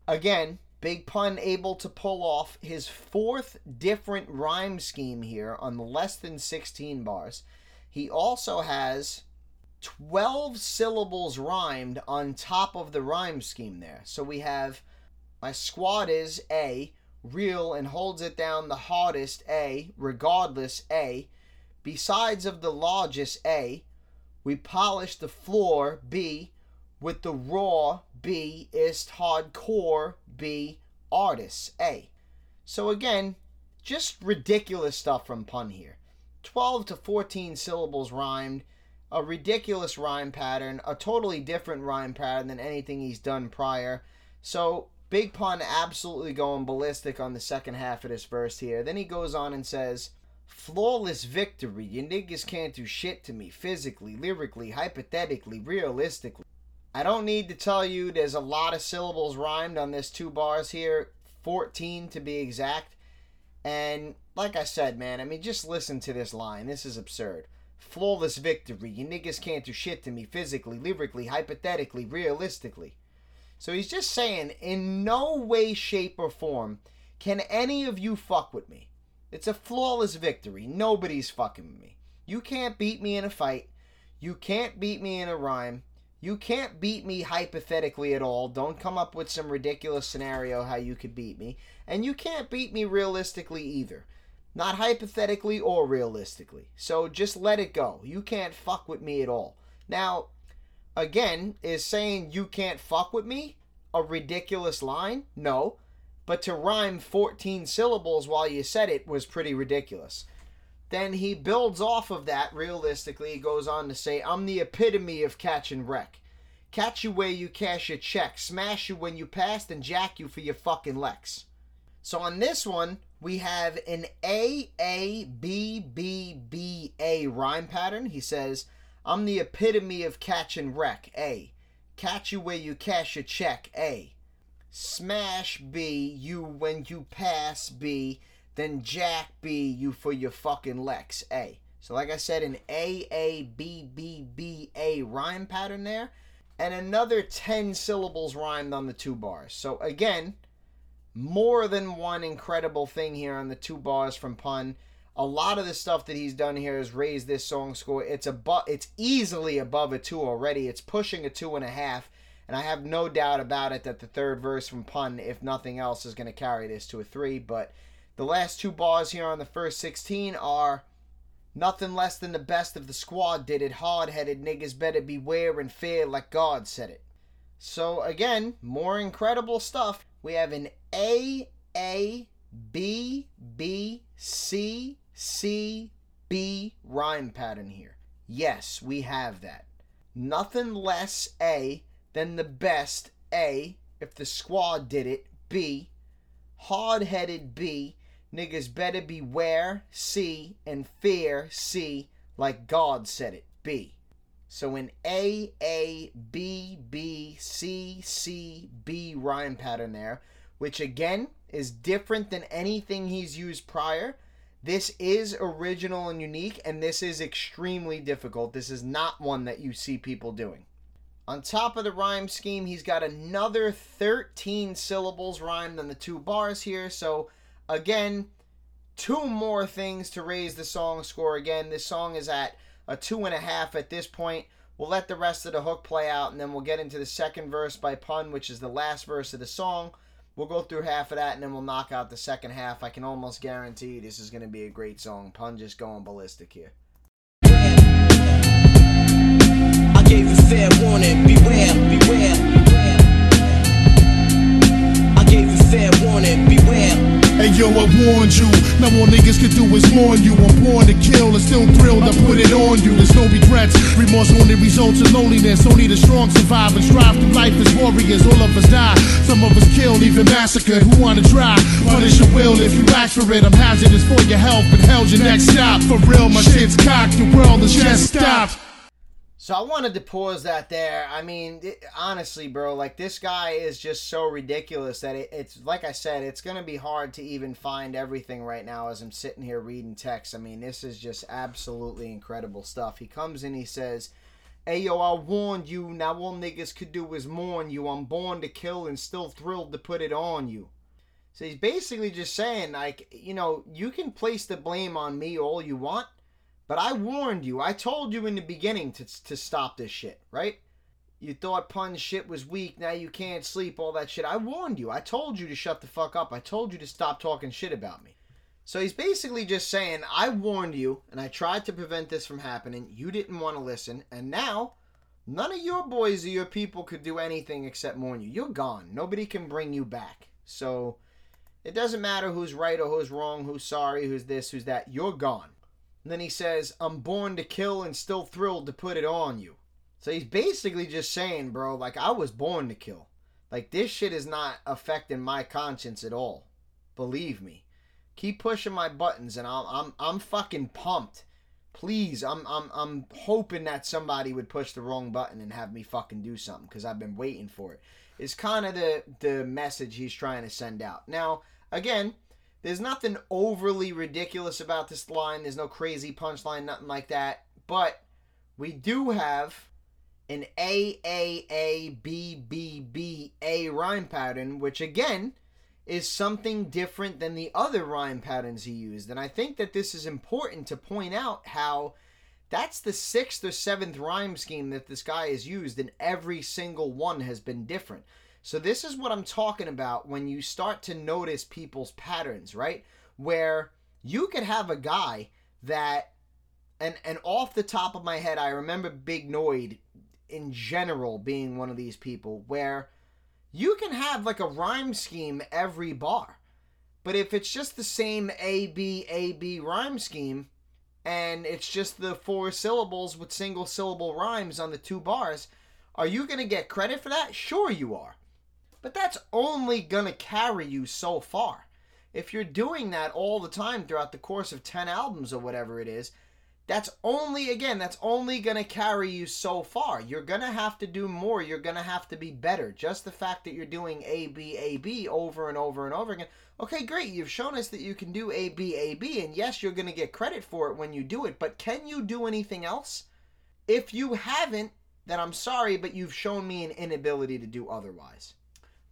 again, Big Pun able to pull off his fourth different rhyme scheme here on less than 16 bars. He also has 12 syllables rhymed on top of the rhyme scheme there. So we have my squad is A, real and holds it down the hardest A, regardless A. Besides of the largest A, we polish the floor B, with the raw B ist hardcore B artists A. So again, just ridiculous stuff from pun here. 12 to 14 syllables rhymed, a ridiculous rhyme pattern, a totally different rhyme pattern than anything he's done prior. So Big Pun absolutely going ballistic on the second half of this verse here. Then he goes on and says, Flawless victory. You niggas can't do shit to me physically, lyrically, hypothetically, realistically. I don't need to tell you there's a lot of syllables rhymed on this two bars here, 14 to be exact. And like I said, man, I mean, just listen to this line. This is absurd. Flawless victory. You niggas can't do shit to me physically, lyrically, hypothetically, realistically. So he's just saying, in no way, shape, or form can any of you fuck with me. It's a flawless victory. Nobody's fucking with me. You can't beat me in a fight. You can't beat me in a rhyme. You can't beat me hypothetically at all. Don't come up with some ridiculous scenario how you could beat me. And you can't beat me realistically either. Not hypothetically or realistically. So just let it go. You can't fuck with me at all. Now, again, is saying you can't fuck with me a ridiculous line? No. But to rhyme 14 syllables while you said it was pretty ridiculous. Then he builds off of that realistically. He goes on to say, I'm the epitome of catch and wreck. Catch you where you cash your check, smash you when you pass, and jack you for your fucking Lex. So on this one, we have an A A B B B A rhyme pattern. He says, I'm the epitome of catch and wreck. A. Catch you where you cash your check. A. Smash B you when you pass B then Jack B you for your fucking Lex A. So like I said, an A A B B B A rhyme pattern there, and another ten syllables rhymed on the two bars. So again, more than one incredible thing here on the two bars from Pun. A lot of the stuff that he's done here has raised this song score. It's above, it's easily above a two already. It's pushing a two and a half, and I have no doubt about it that the third verse from Pun, if nothing else, is going to carry this to a three. But the last two bars here on the first 16 are nothing less than the best of the squad did it. Hard headed niggas better beware and fear like God said it. So again, more incredible stuff. We have an A A B B C C B rhyme pattern here. Yes, we have that. Nothing less A than the best A if the squad did it. B hard headed B Niggas better beware, see, and fear, see, like God said it, be. So an A, A, B, B, C, C, B rhyme pattern there, which again is different than anything he's used prior. This is original and unique, and this is extremely difficult. This is not one that you see people doing. On top of the rhyme scheme, he's got another 13 syllables rhymed on the two bars here, so Again, two more things to raise the song score again. This song is at a two and a half at this point. We'll let the rest of the hook play out, and then we'll get into the second verse by Pun, which is the last verse of the song. We'll go through half of that, and then we'll knock out the second half. I can almost guarantee this is going to be a great song. Pun just going ballistic here. I gave you fair warning, beware, beware. I gave you fair warning, beware. Hey yo, I warned you. Now all niggas can do is mourn you. I'm born to kill and still thrilled I put it on you. There's no regrets. Remorse only results in loneliness. Only the strong survive and strive through life as warriors. All of us die. Some of us killed, even massacred. Who wanna try? Punish your will if you ask for it. I'm hazardous for your health, but hell's your next stop. For real, my shit's cocked. The world is just stopped. So I wanted to pause that there. I mean, it, honestly, bro, like this guy is just so ridiculous that it, it's like I said, it's gonna be hard to even find everything right now as I'm sitting here reading text. I mean, this is just absolutely incredible stuff. He comes in, he says, "Hey yo, I warned you. Now all niggas could do is mourn you. I'm born to kill and still thrilled to put it on you." So he's basically just saying, like, you know, you can place the blame on me all you want but I warned you. I told you in the beginning to, to stop this shit, right? You thought pun shit was weak. Now you can't sleep, all that shit. I warned you. I told you to shut the fuck up. I told you to stop talking shit about me. So he's basically just saying, I warned you and I tried to prevent this from happening. You didn't want to listen. And now, None of your boys or your people could do anything except mourn you. You're gone. Nobody can bring you back. So it doesn't matter who's right or who's wrong, who's sorry, who's this, who's that. You're gone. And then he says, I'm born to kill and still thrilled to put it on you. So he's basically just saying, bro, like, I was born to kill. Like, this shit is not affecting my conscience at all. Believe me. Keep pushing my buttons and I'm, I'm, I'm fucking pumped. Please, I'm, I'm, I'm hoping that somebody would push the wrong button and have me fucking do something because I've been waiting for it. it. Is kind of the, the message he's trying to send out. Now, again, there's nothing overly ridiculous about this line. There's no crazy punchline, nothing like that. But we do have an A A A B B B A rhyme pattern, which again is something different than the other rhyme patterns he used. And I think that this is important to point out how that's the sixth or seventh rhyme scheme that this guy has used, and every single one has been different. So, this is what I'm talking about when you start to notice people's patterns, right? Where you could have a guy that, and, and off the top of my head, I remember Big Noyd in general being one of these people where you can have like a rhyme scheme every bar. But if it's just the same A B A B rhyme scheme and it's just the four syllables with single syllable rhymes on the two bars, are you going to get credit for that? Sure you are. But that's only going to carry you so far. If you're doing that all the time throughout the course of 10 albums or whatever it is, that's only again that's only going to carry you so far. You're going to have to do more. You're going to have to be better. Just the fact that you're doing a b a b over and over and over again. Okay great. You've shown us that you can do a b a b and yes you're going to get credit for it when you do it but can you do anything else? If you haven't then i'm sorry but you've shown me an inability to do otherwise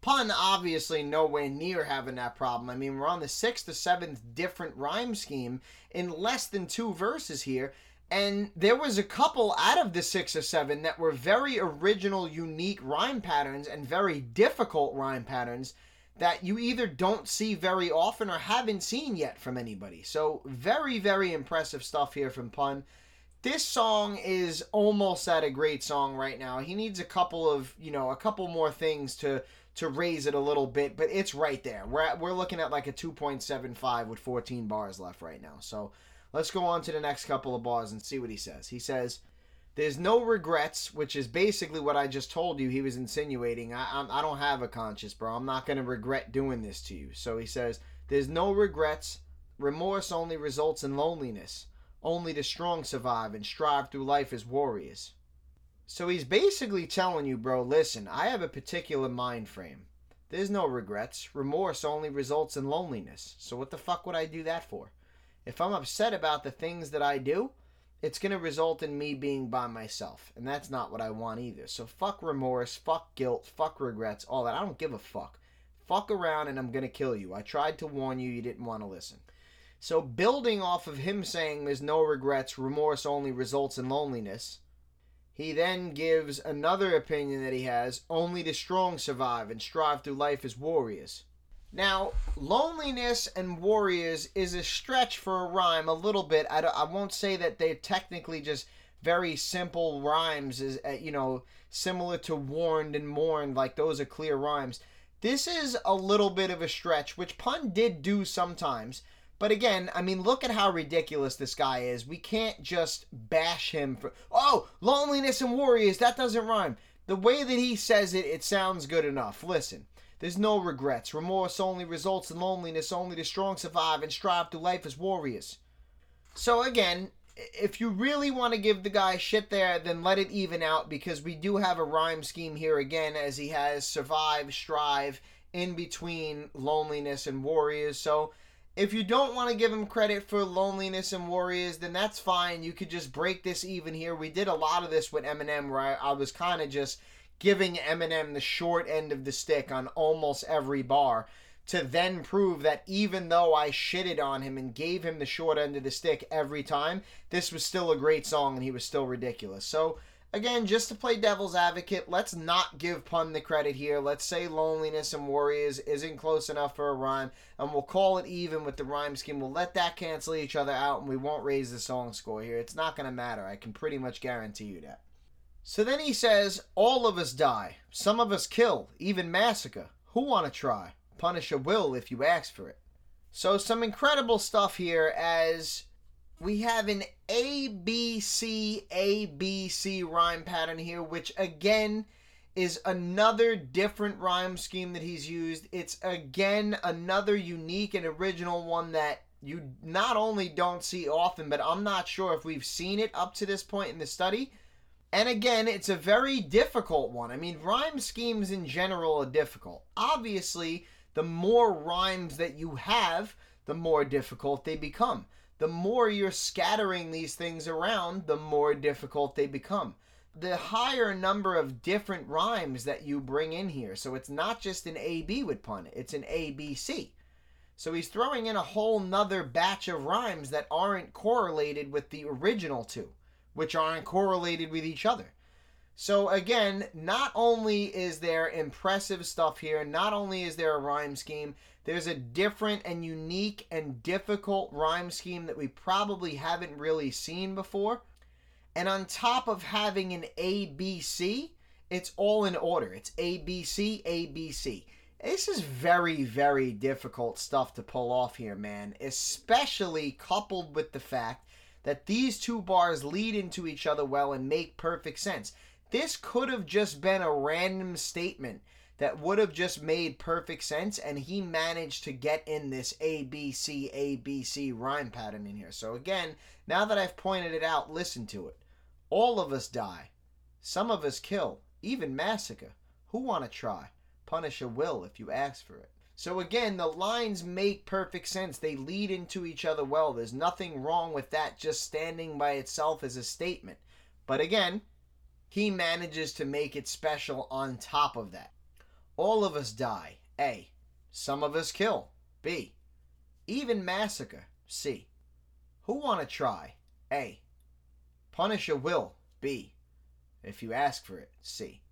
Pun obviously nowhere near having that problem. I mean, we're on the sixth or seventh different rhyme scheme in less than two verses here. And there was a couple out of the six or seven that were very original, unique rhyme patterns and very difficult rhyme patterns that you either don't see very often or haven't seen yet from anybody. So, very, very impressive stuff here from Pun. This song is almost at a great song right now. He needs a couple of, you know, a couple more things to to raise it a little bit, but it's right there. We're at, we're looking at like a 2.75 with 14 bars left right now. So let's go on to the next couple of bars and see what he says. He says, "There's no regrets," which is basically what I just told you. He was insinuating. I I, I don't have a conscience, bro. I'm not gonna regret doing this to you. So he says, "There's no regrets. Remorse only results in loneliness. Only the strong survive and strive through life as warriors." So he's basically telling you, bro, listen, I have a particular mind frame. There's no regrets. Remorse only results in loneliness. So what the fuck would I do that for? If I'm upset about the things that I do, it's going to result in me being by myself. And that's not what I want either. So fuck remorse, fuck guilt, fuck regrets, all that. I don't give a fuck. Fuck around and I'm going to kill you. I tried to warn you, you didn't want to listen. So building off of him saying there's no regrets, remorse only results in loneliness he then gives another opinion that he has only the strong survive and strive through life as warriors. Now, loneliness and warriors is a stretch for a rhyme a little bit. I, I won't say that they're technically just very simple rhymes, as uh, you know, similar to warned and mourned, like those are clear rhymes. This is a little bit of a stretch, which Pun did do sometimes. But again, I mean, look at how ridiculous this guy is. We can't just bash him for, oh, loneliness and warriors, that doesn't rhyme. The way that he says it, it sounds good enough. Listen, there's no regrets. Remorse only results in loneliness. Only the strong survive and strive through life as warriors. So again, if you really want to give the guy shit there, then let it even out because we do have a rhyme scheme here again, as he has survive, strive in between loneliness and warriors. So if you don't want to give him credit for loneliness and warriors, then that's fine. You could just break this even here. We did a lot of this with Eminem, where I, I was kind of just giving Eminem the short end of the stick on almost every bar to then prove that even though I shitted on him and gave him the short end of the stick every time, this was still a great song and he was still ridiculous. So Again, just to play devil's advocate, let's not give Pun the credit here. Let's say Loneliness and Warriors isn't close enough for a rhyme, and we'll call it even with the rhyme scheme. We'll let that cancel each other out, and we won't raise the song score here. It's not going to matter. I can pretty much guarantee you that. So then he says, All of us die. Some of us kill, even massacre. Who want to try? Punisher will if you ask for it. So, some incredible stuff here as we have an ABC ABC rhyme pattern here, which again is another different rhyme scheme that he's used. It's again another unique and original one that you not only don't see often, but I'm not sure if we've seen it up to this point in the study. And again, it's a very difficult one. I mean, rhyme schemes in general are difficult. Obviously, the more rhymes that you have, the more difficult they become. The more you're scattering these things around, the more difficult they become. The higher number of different rhymes that you bring in here. So it's not just an AB with pun, it's an ABC. So he's throwing in a whole nother batch of rhymes that aren't correlated with the original two which aren't correlated with each other. So again, not only is there impressive stuff here, not only is there a rhyme scheme, there's a different and unique and difficult rhyme scheme that we probably haven't really seen before. And on top of having an ABC, it's all in order. It's ABC, ABC. This is very, very difficult stuff to pull off here, man, especially coupled with the fact that these two bars lead into each other well and make perfect sense. This could have just been a random statement that would have just made perfect sense, and he managed to get in this ABC, ABC rhyme pattern in here. So, again, now that I've pointed it out, listen to it. All of us die. Some of us kill, even massacre. Who want to try? Punisher will if you ask for it. So again, the lines make perfect sense. They lead into each other well. There's nothing wrong with that just standing by itself as a statement. But again, he manages to make it special on top of that. All of us die. A. Some of us kill. B. Even massacre. C. Who want to try? A. Punisher will. B. If you ask for it. C.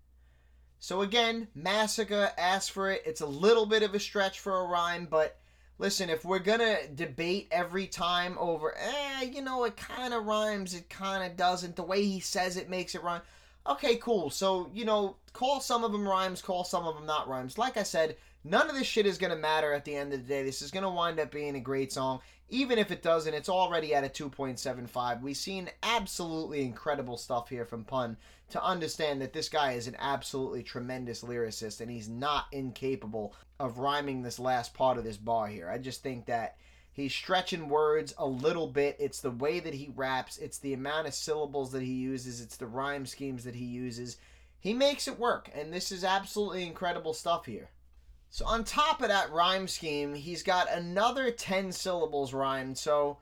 So again, Massacre ask for it. It's a little bit of a stretch for a rhyme, but listen, if we're gonna debate every time over, eh, you know, it kind of rhymes, it kind of doesn't. The way he says it makes it rhyme. Okay, cool. So you know, call some of them rhymes, call some of them not rhymes. Like I said, none of this shit is gonna matter at the end of the day. This is gonna wind up being a great song. Even if it doesn't, it's already at a 2.75. We've seen absolutely incredible stuff here from Pun to understand that this guy is an absolutely tremendous lyricist and he's not incapable of rhyming this last part of this bar here. I just think that he's stretching words a little bit. It's the way that he raps, it's the amount of syllables that he uses, it's the rhyme schemes that he uses. He makes it work, and this is absolutely incredible stuff here. So on top of that rhyme scheme, he's got another 10 syllables rhymed. So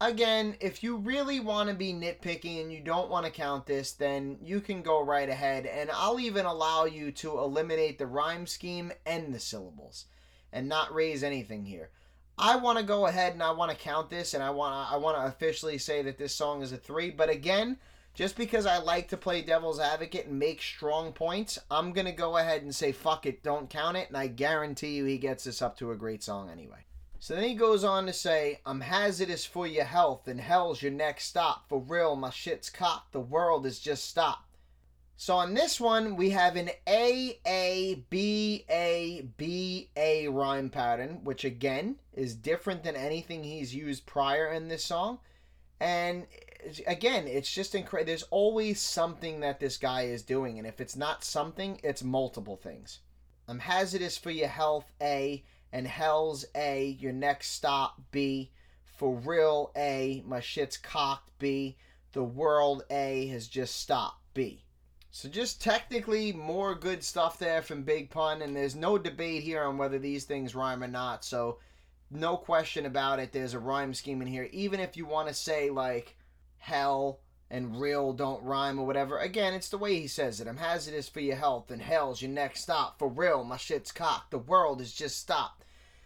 again, if you really want to be nitpicky and you don't want to count this, then you can go right ahead and I'll even allow you to eliminate the rhyme scheme and the syllables and not raise anything here. I want to go ahead and I want to count this and I want to I want to officially say that this song is a 3, but again, just because I like to play devil's advocate and make strong points, I'm going to go ahead and say fuck it, don't count it, and I guarantee you he gets this up to a great song anyway. So then he goes on to say, I'm hazardous for your health, and hell's your next stop. For real, my shit's cocked, the world is just stopped. So on this one, we have an A, A, B, A, B, A rhyme pattern, which again is different than anything he's used prior in this song. And again, it's just incredible. There's always something that this guy is doing, and if it's not something, it's multiple things. I'm hazardous for your health, A and Hell's A, your next stop B, for real A, my shit's cocked B, the world A has just stopped B. So just technically more good stuff there from Big Pun, and there's no debate here on whether these things rhyme or not. So no question about it. There's a rhyme scheme in here. Even if you want to say like hell and real don't rhyme or whatever. Again, it's the way he says it. I'm hazardous for your health, and hell's your next stop. For real, my shit's cocked. The world is just stopped.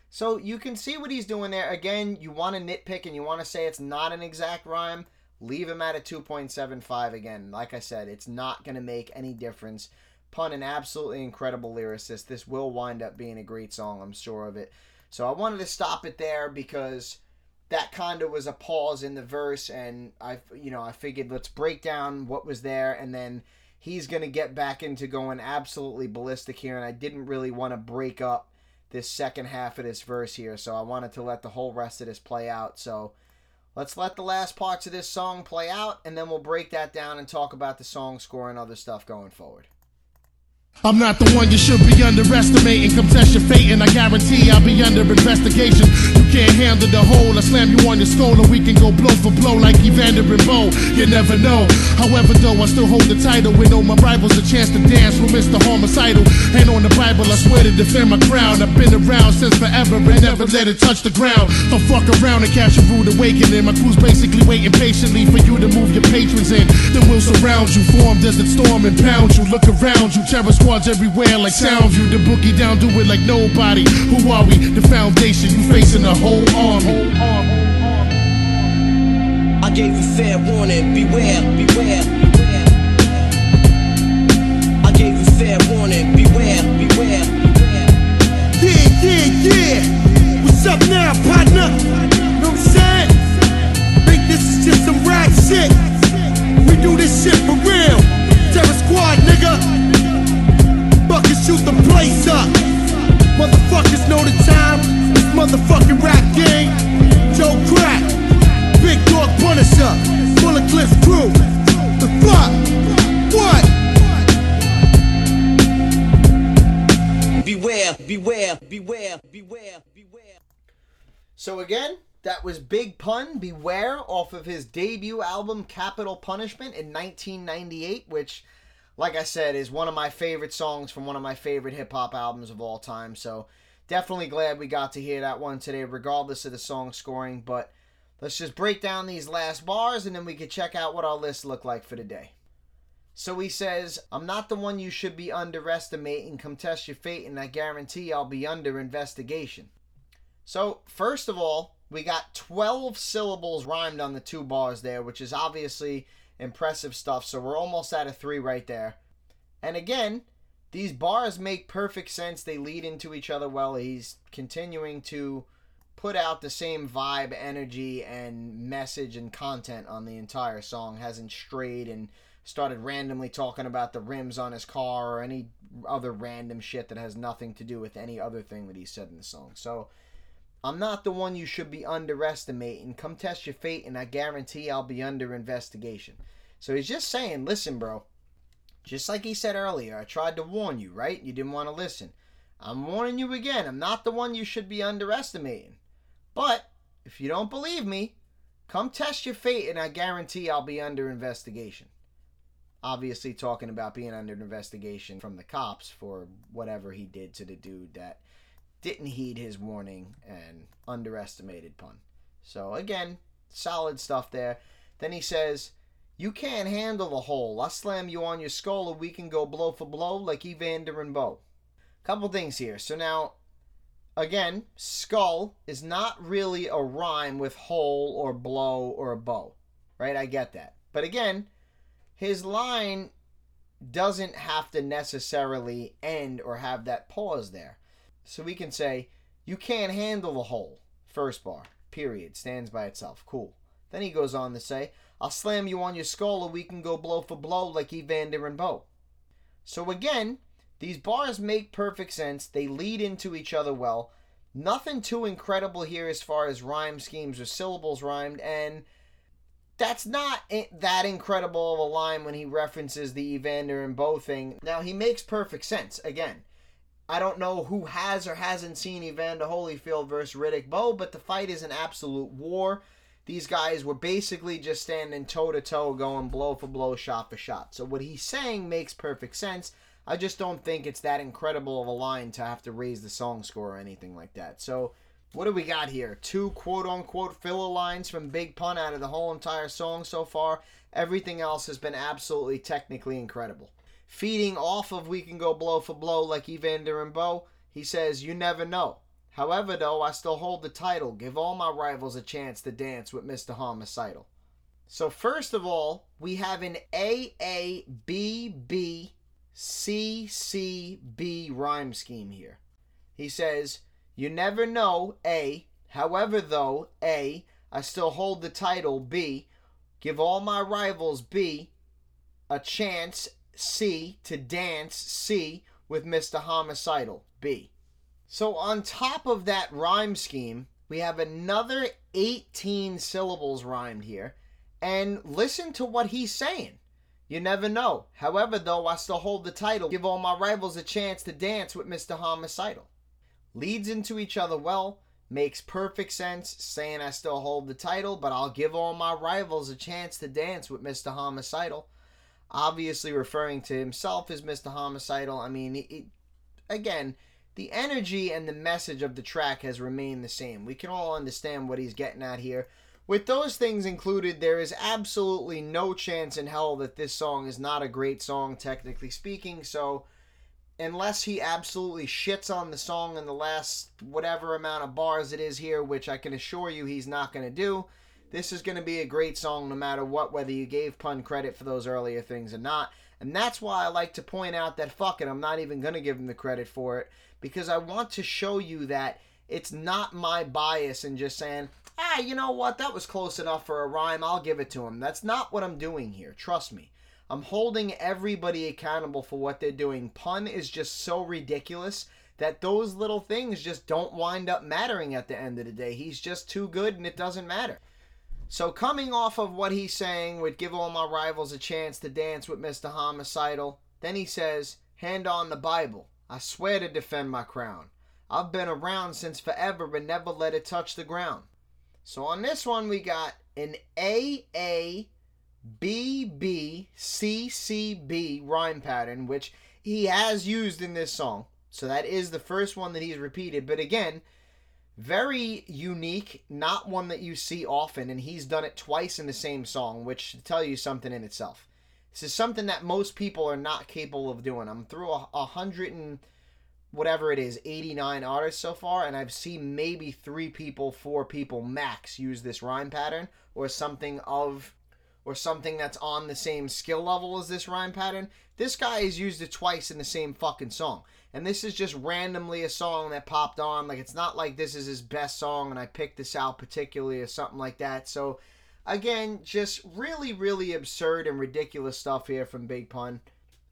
So you can see what he's doing there. Again, you want to nitpick and you want to say it's not an exact rhyme. Leave him at a 2.75 again. Like I said, it's not going to make any difference. Pun, an absolutely incredible lyricist. This will wind up being a great song, I'm sure of it. So I wanted to stop it there because that kind of was a pause in the verse and I you know I figured let's break down what was there and then he's going to get back into going absolutely ballistic here. And I didn't really want to break up this second half of this verse here, so I wanted to let the whole rest of this play out. So let's let the last parts of this song play out, and then we'll break that down and talk about the song score and other stuff going forward. I'm not the one you should be underestimating. Come test your fate, and I guarantee I'll be under investigation. You can't handle the whole. I slam you on your skull, and we can go blow for blow like Evander and Bowe. You never know. However, though, I still hold the title. We know my rivals a chance to dance with Mr. Homicidal. And on the Bible, I swear to defend my crown. I've been around since forever and never let it touch the ground. Don't fuck around and catch a rude awakening. My crew's basically waiting patiently for you to move your patrons in. Then we'll surround you, form desert storm and pound you. Look around you, terror squads everywhere like Soundview. The boogie down, do it like nobody. Who are we? The foundation. You facing a whole army. I gave you fair warning, beware, beware, beware. I gave you fair warning, beware, beware, beware. Yeah, yeah, yeah. What's up now, partner? Know what I'm saying? Think this is just some rap shit? We do this shit for real. Terror Squad, nigga. Fuckers shoot the place up. Motherfuckers know the time. It's motherfucking rap game. Joe Crack. Big Dog Punisher. Bullet Clips crew. The fuck? What? Beware, beware, beware, beware, beware. So again, that was Big Pun Beware off of his debut album Capital Punishment in 1998, which like I said is one of my favorite songs from one of my favorite hip hop albums of all time. So definitely glad we got to hear that one today regardless of the song scoring, but let's just break down these last bars and then we can check out what our list looked like for today. So he says, I'm not the one you should be underestimating. Come test your fate, and I guarantee I'll be under investigation. So, first of all, we got 12 syllables rhymed on the two bars there, which is obviously impressive stuff. So, we're almost at a three right there. And again, these bars make perfect sense. They lead into each other well. He's continuing to put out the same vibe, energy, and message and content on the entire song. Hasn't strayed and started randomly talking about the rims on his car or any other random shit that has nothing to do with any other thing that he said in the song. So I'm not the one you should be underestimating. Come test your fate, and I guarantee I'll be under investigation. So he's just saying, listen, bro. Just like he said earlier, I tried to warn you, right? You didn't want to listen. I'm warning you again. I'm not the one you should be underestimating. But if you don't believe me, come test your fate, and I guarantee I'll be under investigation obviously talking about being under investigation from the cops for whatever he did to the dude that didn't heed his warning and underestimated pun. So again, solid stuff there. Then he says, "You can't handle the hole. I'll slam you on your skull, and we can go blow for blow like Evander and Bowe." Couple things here. So now, again, skull is not really a rhyme with hole or blow or a bow, right? I get that, but again his line doesn't have to necessarily end or have that pause there. So we can say, You can't handle the whole. First bar, period, stands by itself. Cool. Then he goes on to say, I'll slam you on your skull or we can go blow for blow like Evander and Bowe. So again, these bars make perfect sense. They lead into each other well. Nothing too incredible here as far as rhyme schemes or syllables rhymed, and that's not that incredible of a line when he references the Evander and Bo thing. Now, he makes perfect sense. Again, I don't know who has or hasn't seen Evander Holyfield versus Riddick Bowe, but the fight is an absolute war. These guys were basically just standing toe to toe, going blow for blow, shot for shot. So, what he's saying makes perfect sense. I just don't think it's that incredible of a line to have to raise the song score or anything like that. So, what do we got here? Two quote unquote filler lines from Big Pun out of the whole entire song so far. Everything else has been absolutely technically incredible. Feeding off of We Can Go Blow for Blow like Evander and Bowe, he says, You never know. However, though, I still hold the title. Give all my rivals a chance to dance with Mr. Homicidal. So, first of all, we have an AABBCCB rhyme scheme here. He says, you never know, A. However, though, A. I still hold the title, B. Give all my rivals, B. A chance C to dance C with Mr. Homicidal B. So on top of that rhyme scheme, we have another 18 syllables rhymed here. And listen to what he's saying. You never know. However, though, I still hold the title. Give all my rivals a chance to dance with Mr. Homicidal. Leads into each other well. Makes perfect sense saying I still hold the title, but I'll give all my rivals a chance to dance with Mr. Homicidal. Obviously, referring to himself as Mr. Homicidal. I mean, it, again, the energy and the message of the track has remained the same. We can all understand what he's getting at here. With those things included, there is absolutely no chance in hell that this song is not a great song, technically speaking. So, unless he absolutely shits on the song in the last whatever amount of bars it is here, which I can assure you he's not going to do, this is going to be a great song no matter what, whether you gave Pun credit for those earlier things or not. And that's why I like to point out that fuck it, I'm not even going to give him the credit for it because I want to show you that it's not my bias in just saying, ah, you know what, that was close enough for a rhyme, I'll give it to him. That's not what I'm doing here, trust me. I'm holding everybody accountable for what they're doing. Pun is just so ridiculous that those little things just don't wind up mattering at the end of the day. He's just too good and it doesn't matter. So, coming off of what he's saying would give all my rivals a chance to dance with Mr. Homicidal, then he says, Hand on the Bible. I swear to defend my crown. I've been around since forever but never let it touch the ground. So, on this one, we got an AA BBCCB rhyme pattern, which he has used in this song. So that is the first one that he's repeated. But again, very unique, not one that you see often, and he's done it twice in the same song, which tell you something in itself. This is something that most people are not capable of doing. I'm through a, a hundred and whatever it is, 89 artists so far, and I've seen maybe three people, four people max use this rhyme pattern or something of or something that's on the same skill level as this rhyme pattern. This guy has used it twice in the same fucking song. And this is just randomly a song that popped on. Like, it's not like this is his best song and I picked this out particularly or something like that. So, again, just really, really absurd and ridiculous stuff here from Big Pun.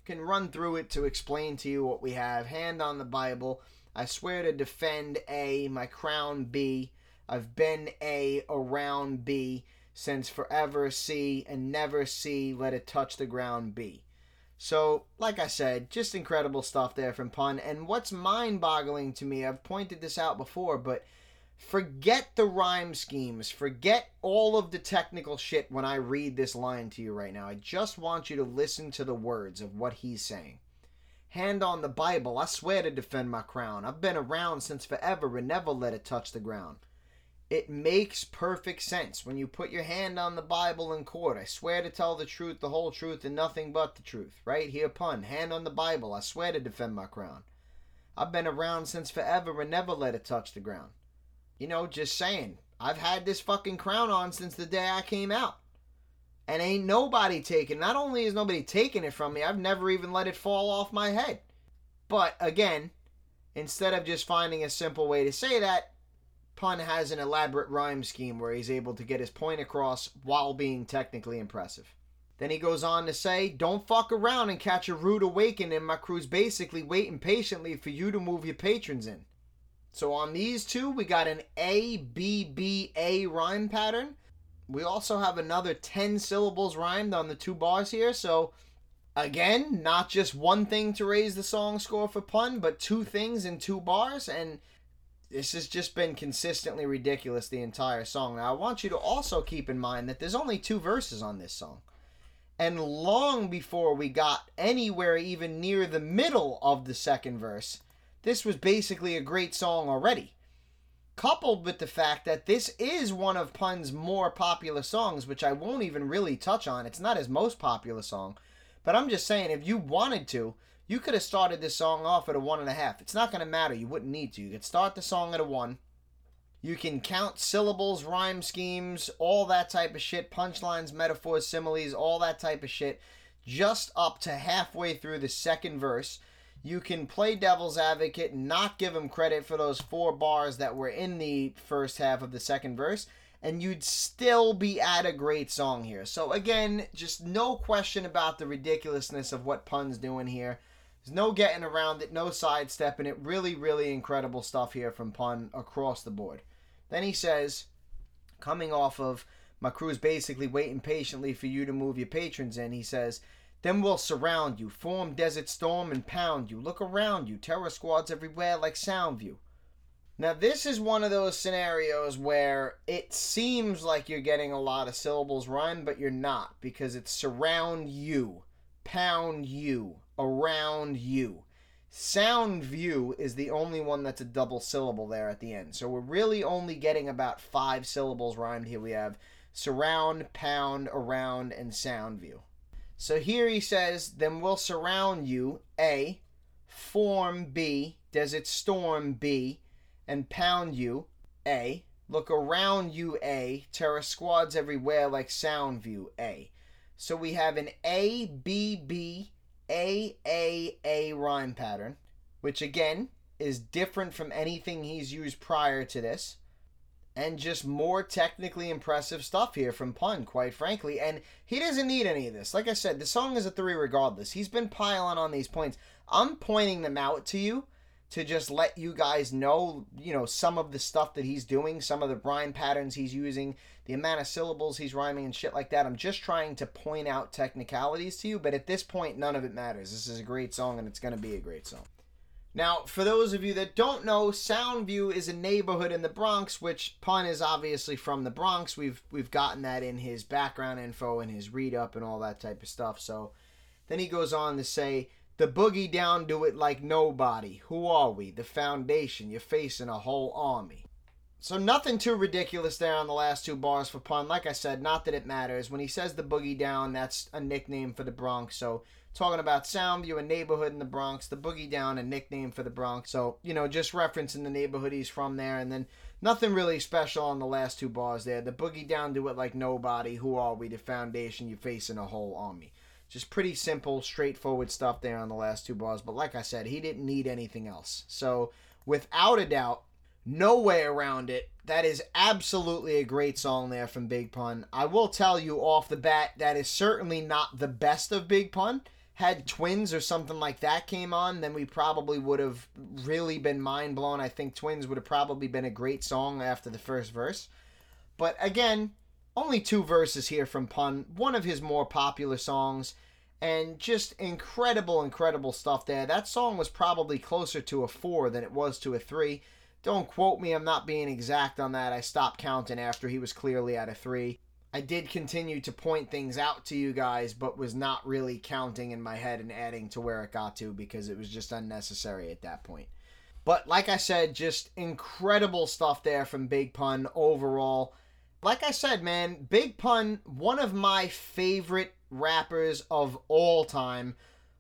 Can run through it to explain to you what we have. Hand on the Bible. I swear to defend A, my crown B. I've been A around B since forever C and never C let it touch the ground B. So, like I said, just incredible stuff there from Pun. And what's mind boggling to me, I've pointed this out before, but forget the rhyme schemes, forget all of the technical shit when I read this line to you right now. I just want you to listen to the words of what he's saying. Hand on the Bible, I swear to defend my crown. I've been around since forever and never let it touch the ground. It makes perfect sense when you put your hand on the Bible in court. I swear to tell the truth, the whole truth, and nothing but the truth. Right here, pun. Hand on the Bible. I swear to defend my crown. I've been around since forever and never let it touch the ground. You know, just saying. I've had this fucking crown on since the day I came out. And ain't nobody taking Not only is nobody taking it from me, I've never even let it fall off my head. But again, instead of just finding a simple way to say that, Pun has an elaborate rhyme scheme where he's able to get his point across while being technically impressive. Then he goes on to say, Don't fuck around and catch a rude awakening. My crew's basically waiting patiently for you to move your patrons in. So on these two, we got an A B B A rhyme pattern. We also have another 10 syllables rhymed on the two bars here. So again, not just one thing to raise the song score for pun, but two things in two bars. And this has just been consistently ridiculous the entire song. Now, I want you to also keep in mind that there's only two verses on this song. And long before we got anywhere even near the middle of the second verse, this was basically a great song already. Coupled with the fact that this is one of Pun's more popular songs, which I won't even really touch on. It's not his most popular song. But I'm just saying, if you wanted to, you could have started this song off at a one and a half. It's not going to matter. You wouldn't need to. You could start the song at a one. You can count syllables, rhyme schemes, all that type of shit, punchlines, metaphors, similes, all that type of shit, just up to halfway through the second verse. You can play devil's advocate, not give him credit for those four bars that were in the first half of the second verse, and you'd still be at a great song here. So again, just no question about the ridiculousness of what Pun's doing here. There's no getting around it, no sidestepping it. Really, really incredible stuff here from Pun across the board. Then he says, coming off of my crew's basically waiting patiently for you to move your patrons in, he says, then we'll surround you, form Desert Storm and pound you. Look around you, terror squads everywhere like Soundview. Now, this is one of those scenarios where it seems like you're getting a lot of syllables rhymed, but you're not because it's surround you, pound you, around you. Sound view is the only one that's a double syllable there at the end. So we're really only getting about five syllables rhymed here. We have surround, pound, around, and sound view. So here he says, then we'll surround you, A, form B, desert storm B, and pound you, A. Look around you, A. Terror squads everywhere like sound view, A. So we have an A, B, B, A, A, A rhyme pattern, which again is different from anything he's used prior to this and just more technically impressive stuff here from Pun, quite frankly. And he doesn't need any of this. Like I said, the song is a three regardless. He's been piling on these points. I'm pointing them out to you to just let you guys know, you know, some of the stuff that he's doing, some of the rhyme patterns he's using, the amount of syllables he's rhyming and shit like that. I'm just trying to point out technicalities to you, but at this point, none of it matters. This is a great song and it's going to be a great song. Now, for those of you that don't know, Soundview is a neighborhood in the Bronx, which Pun is obviously from the Bronx. We've we've gotten that in his background info and his read up and all that type of stuff. So then he goes on to say, "The boogie down do it like nobody. Who are we? The foundation. You're facing a whole army." So nothing too ridiculous there on the last two bars for Pun. Like I said, not that it matters. When he says the boogie down, that's a nickname for the Bronx. So talking about Soundview, a neighborhood in the Bronx, the Boogie Down, a nickname for the Bronx. So, you know, just referencing the neighborhood he's from there. And then nothing really special on the last two bars there. The Boogie Down do it like nobody. Who are we? The foundation. you're facing a whole army. Just pretty simple, straightforward stuff there on the last two bars. But like I said, he didn't need anything else. So, without a doubt, no way around it. That is absolutely a great song there from Big Pun. I will tell you off the bat, that is certainly not the best of Big Pun had Twinz or something like that came on, then we probably would have really been mind blown. I think Twinz would have probably been a great song after the first verse. But again, only two verses here from Pun, one of his more popular songs, and just incredible, incredible stuff there. That song was probably closer to a four than it was to a three. Don't quote me, I'm not being exact on that. I stopped counting after he was clearly at a three. I did continue to point things out to you guys, but was not really counting in my head and adding to where it got to because it was just unnecessary at that point. But like I said, just incredible stuff there from Big Pun overall. Like I said, man, Big Pun, one of my favorite rappers of all time.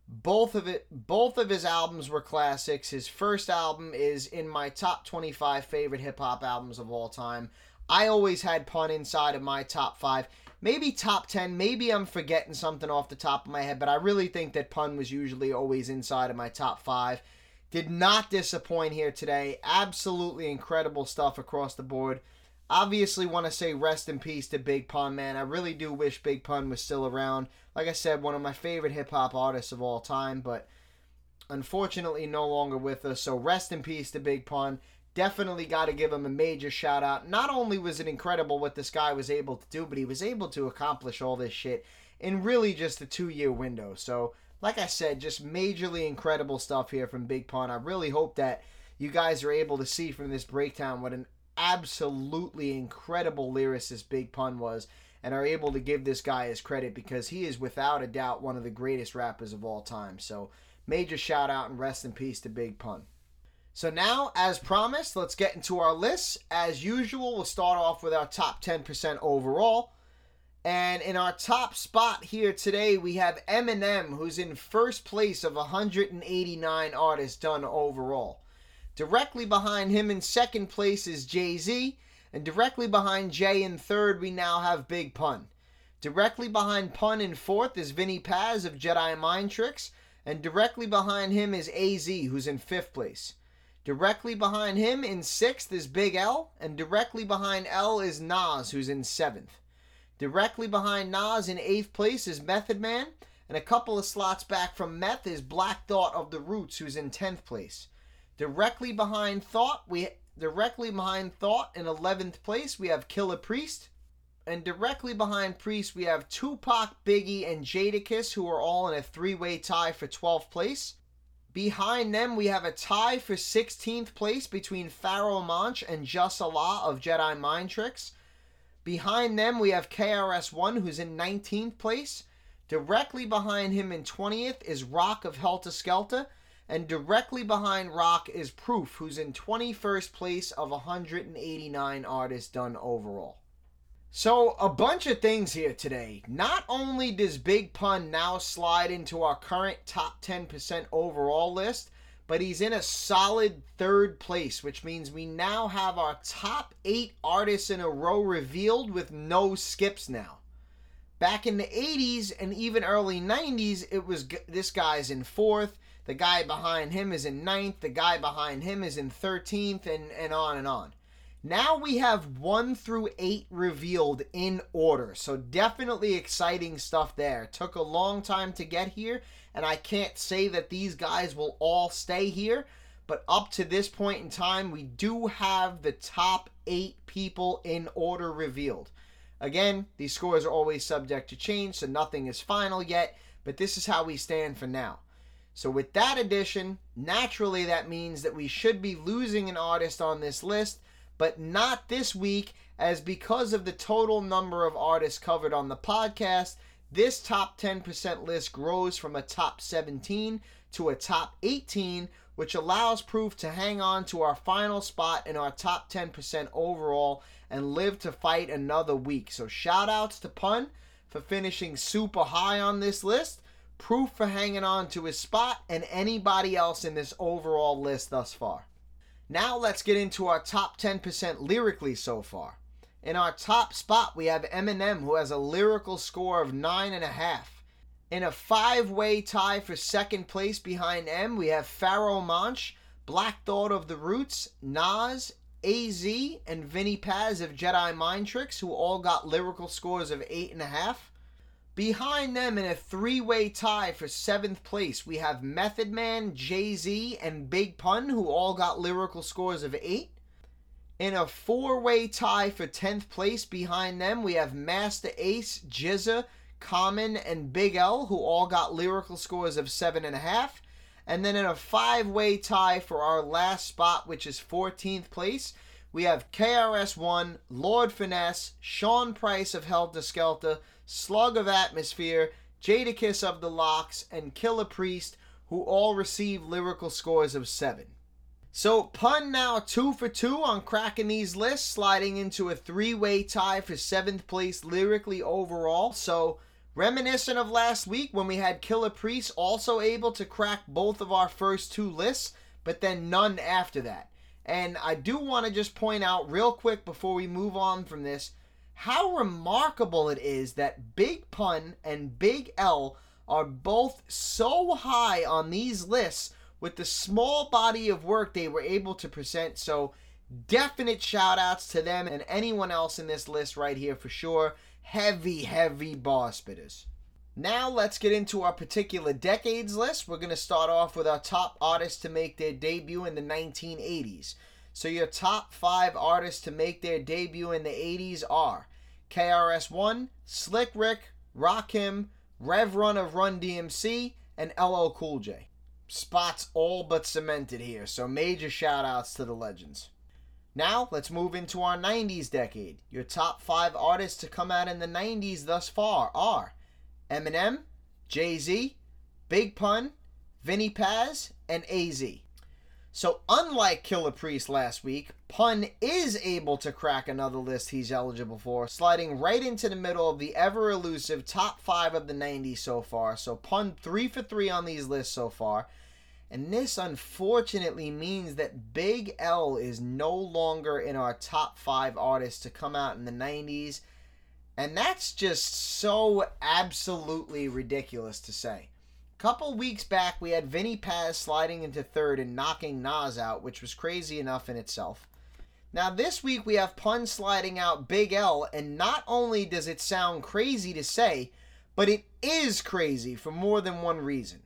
Both of it both of his albums were classics. His first album is in my top 25 favorite hip hop albums of all time. I always had pun inside of my top five. Maybe top 10. Maybe I'm forgetting something off the top of my head, but I really think that pun was usually always inside of my top five. Did not disappoint here today. Absolutely incredible stuff across the board. Obviously, want to say rest in peace to Big Pun, man. I really do wish Big Pun was still around. Like I said, one of my favorite hip hop artists of all time, but unfortunately no longer with us. So rest in peace to Big Pun definitely got to give him a major shout out. Not only was it incredible what this guy was able to do, but he was able to accomplish all this shit in really just a two year window. So, like I said, just majorly incredible stuff here from Big Pun. I really hope that you guys are able to see from this breakdown what an absolutely incredible lyricist Big Pun was and are able to give this guy his credit because he is without a doubt one of the greatest rappers of all time. So, major shout out and rest in peace to Big Pun. So now, as promised, let's get into our list. As usual, we'll start off with our top 10% overall. And in our top spot here today, we have Eminem, who's in first place of 189 artists done overall. Directly behind him in second place is Jay Z, and directly behind Jay in third, we now have Big Pun. Directly behind Pun in fourth is Vinnie Paz of Jedi Mind Tricks, and directly behind him is AZ, who's in fifth place. Directly behind him in sixth is Big L, and directly behind L is Nas, who's in seventh. Directly behind Nas in eighth place is Method Man, and a couple of slots back from Meth is Black Thought of the Roots, who's in tenth place. Directly behind Thought, we directly behind Thought in eleventh place we have Killah Priest, and directly behind Priest we have Tupac, Biggie, and Jadakiss, who are all in a three-way tie for twelfth place. Behind them, we have a tie for 16th place between Pharoahe Monch and Jus Allah of Jedi Mind Tricks. Behind them, we have KRS1, who's in 19th place. Directly behind him in 20th is Rock of Heltah Skeltah. And directly behind Rock is Proof, who's in 21st place of 189 artists done overall. So, a bunch of things here today. Not only does Big Pun now slide into our current top 10% overall list, but he's in a solid third place, which means we now have our top eight artists in a row revealed with no skips now. Back in the 80s and even early 90s, it was this guy's in fourth, the guy behind him is in ninth, the guy behind him is in 13th, and, and on and on. Now we have one through eight revealed in order, so definitely exciting stuff there. Took a long time to get here, and I can't say that these guys will all stay here, but up to this point in time, we do have the top eight people in order revealed. Again, these scores are always subject to change, so nothing is final yet, but this is how we stand for now. So, with that addition, naturally that means that we should be losing an artist on this list but not this week, as because of the total number of artists covered on the podcast, this top 10% list grows from a top 17 to a top 18, which allows Proof to hang on to our final spot in our top 10% overall and live to fight another week. So, shout outs to Pun for finishing super high on this list, Proof for hanging on to his spot, and anybody else in this overall list thus far. Now let's get into our top 10% lyrically so far. In our top spot, we have Eminem, who has a lyrical score of 9.5. In a five way tie for second place behind M, we have Pharoahe Monch, Black Thought of the Roots, Nas, AZ, and Vinnie Paz of Jedi Mind Tricks, who all got lyrical scores of 8.5. Behind them in a three way tie for seventh place, we have Method Man, Jay Z, and Big Pun, who all got lyrical scores of 8. In a four way tie for 10th place, behind them, we have Masta Ace, GZA, Common, and Big L, who all got lyrical scores of 7.5. And then in a five way tie for our last spot, which is 14th place, we have KRS1, Lord Finesse, Sean Price of Heltah Skeltah, Slug of Atmosphere, Jadakiss of the LOX, and Killah Priest, who all received lyrical scores of 7. So, Pun now 2 for 2 on cracking these lists, sliding into a three way tie for 7th place lyrically overall. So, reminiscent of last week when we had Killah Priest also able to crack both of our first two lists, but then none after that. And I do want to just point out real quick before we move on from this how remarkable it is that Big Pun and Big L are both so high on these lists with the small body of work they were able to present. So, definite shout outs to them and anyone else in this list right here for sure. Heavy, heavy bar spitters. Now, let's get into our particular decades list. We're going to start off with our top artists to make their debut in the 1980s. So, your top five artists to make their debut in the 80s are KRS1, Slick Rick, Rakim, Rev Run of Run DMC, and LL Cool J. Spots all but cemented here, so major shout outs to the legends. Now, let's move into our 90s decade. Your top five artists to come out in the 90s thus far are Eminem, Jay Z, Big Pun, Vinnie Paz, and AZ. So, unlike Killah Priest last week, Pun is able to crack another list he's eligible for, sliding right into the middle of the ever elusive top five of the 90s so far. So, Pun three for three on these lists so far. And this unfortunately means that Big L is no longer in our top five artists to come out in the 90s. And that's just so absolutely ridiculous to say couple weeks back, we had Vinnie Paz sliding into third and knocking Nas out, which was crazy enough in itself. Now, this week we have Pun sliding out Big L, and not only does it sound crazy to say, but it is crazy for more than one reason.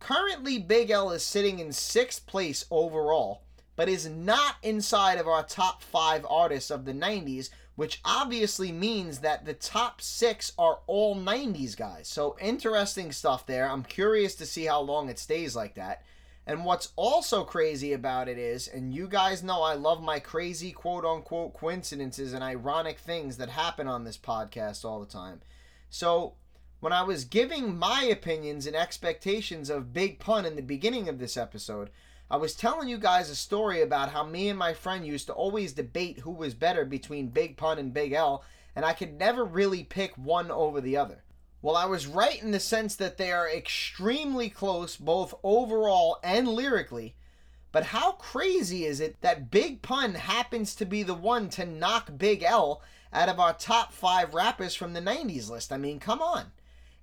Currently, Big L is sitting in sixth place overall, but is not inside of our top five artists of the 90s, which obviously means that the top six are all 90s guys. So, interesting stuff there. I'm curious to see how long it stays like that. And what's also crazy about it is, and you guys know I love my crazy quote unquote coincidences and ironic things that happen on this podcast all the time. So, when I was giving my opinions and expectations of Big Pun in the beginning of this episode, I was telling you guys a story about how me and my friend used to always debate who was better between Big Pun and Big L, and I could never really pick one over the other. Well, I was right in the sense that they are extremely close, both overall and lyrically. But how crazy is it that Big Pun happens to be the one to knock Big L out of our top five rappers from the 90s list? I mean, come on.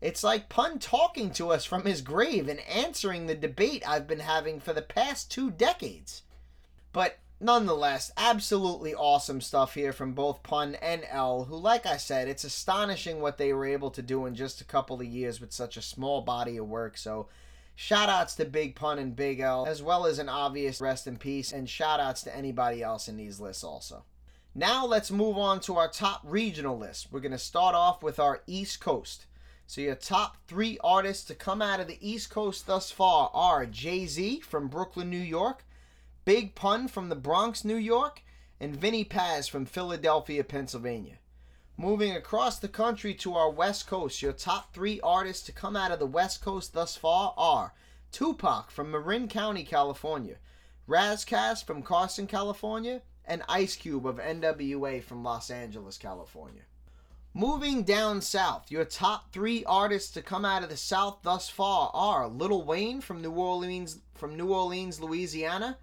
It's like Pun talking to us from his grave and answering the debate I've been having for the past two decades. But nonetheless, absolutely awesome stuff here from both Pun and L, who, like I said, it's astonishing what they were able to do in just a couple of years with such a small body of work. So, shout outs to Big Pun and Big L, as well as an obvious rest in peace, and shout outs to anybody else in these lists also. Now, let's move on to our top regional list. We're going to start off with our East Coast. So your top three artists to come out of the East Coast thus far are Jay Z from Brooklyn, New York, Big Pun from the Bronx, New York, and Vinnie Paz from Philadelphia, Pennsylvania. Moving across the country to our West Coast, your top three artists to come out of the West Coast thus far are Tupac from Marin County, California, Ras Kass from Carson, California, and Ice Cube of NWA from Los Angeles, California. Moving down south, your top three artists to come out of the South thus far are Lil Wayne from New Orleans, from New Orleans, Louisiana,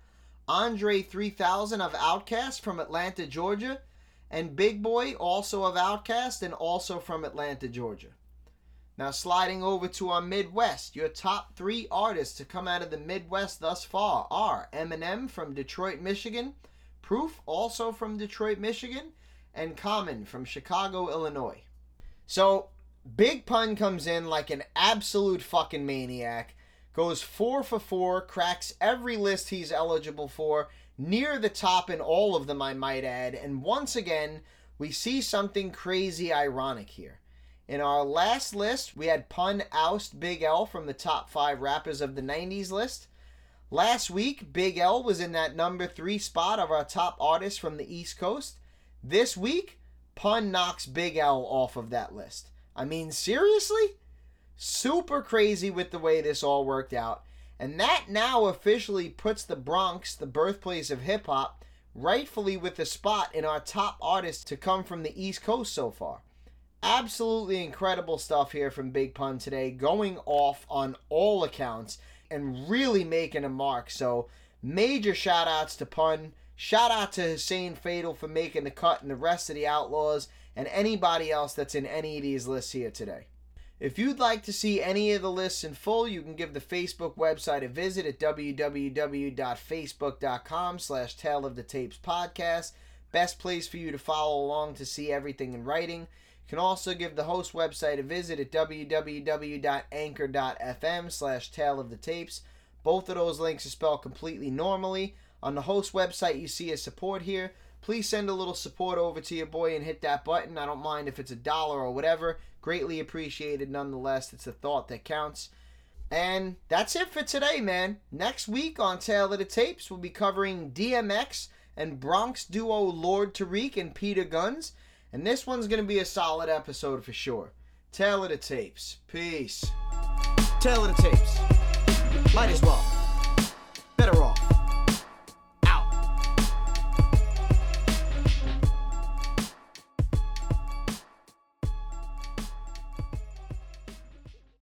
Andre 3000 of Outkast from Atlanta, Georgia, and Big Boi, also of Outkast and also from Atlanta, Georgia. Now, sliding over to our Midwest, your top three artists to come out of the Midwest thus far are Eminem from Detroit, Michigan, Proof, also from Detroit, Michigan, and Common from Chicago, Illinois. So, Big Pun comes in like an absolute fucking maniac, goes four for four, cracks every list he's eligible for, near the top in all of them, I might add, and once again, we see something crazy ironic here. In our last list, we had Pun oust Big L from the top five rappers of the 90s list. Last week, Big L was in that number three spot of our top artists from the East Coast. This week, Pun knocks Big L off of that list. I mean, seriously? Super crazy with the way this all worked out. And that now officially puts the Bronx, the birthplace of hip hop, rightfully with the spot in our top artists to come from the East Coast so far. Absolutely incredible stuff here from Big Pun today, going off on all accounts and really making a mark. So, major shout outs to Pun. Shout out to Hussein Fatal for making the cut and the rest of the Outlaws and anybody else that's in any of these lists here today. If you'd like to see any of the lists in full, you can give the Facebook website a visit at www.facebook.com slash Tale of the Tapes podcast. Best place for you to follow along to see everything in writing. You can also give the host website a visit at www.anchor.fm slash Tale of the Tapes. Both of those links are spelled completely normally. On the host website, you see a support here. Please send a little support over to your boy and hit that button. I don't mind if it's a dollar or whatever. Greatly appreciated nonetheless. It's a thought that counts. And that's it for today, man. Next week on Tale of the Tapes, we'll be covering DMX and Bronx duo Lord Tariq and Peter Gunz. And this one's going to be a solid episode for sure. Tale of the Tapes. Peace. Tale of the tapes. Might as well.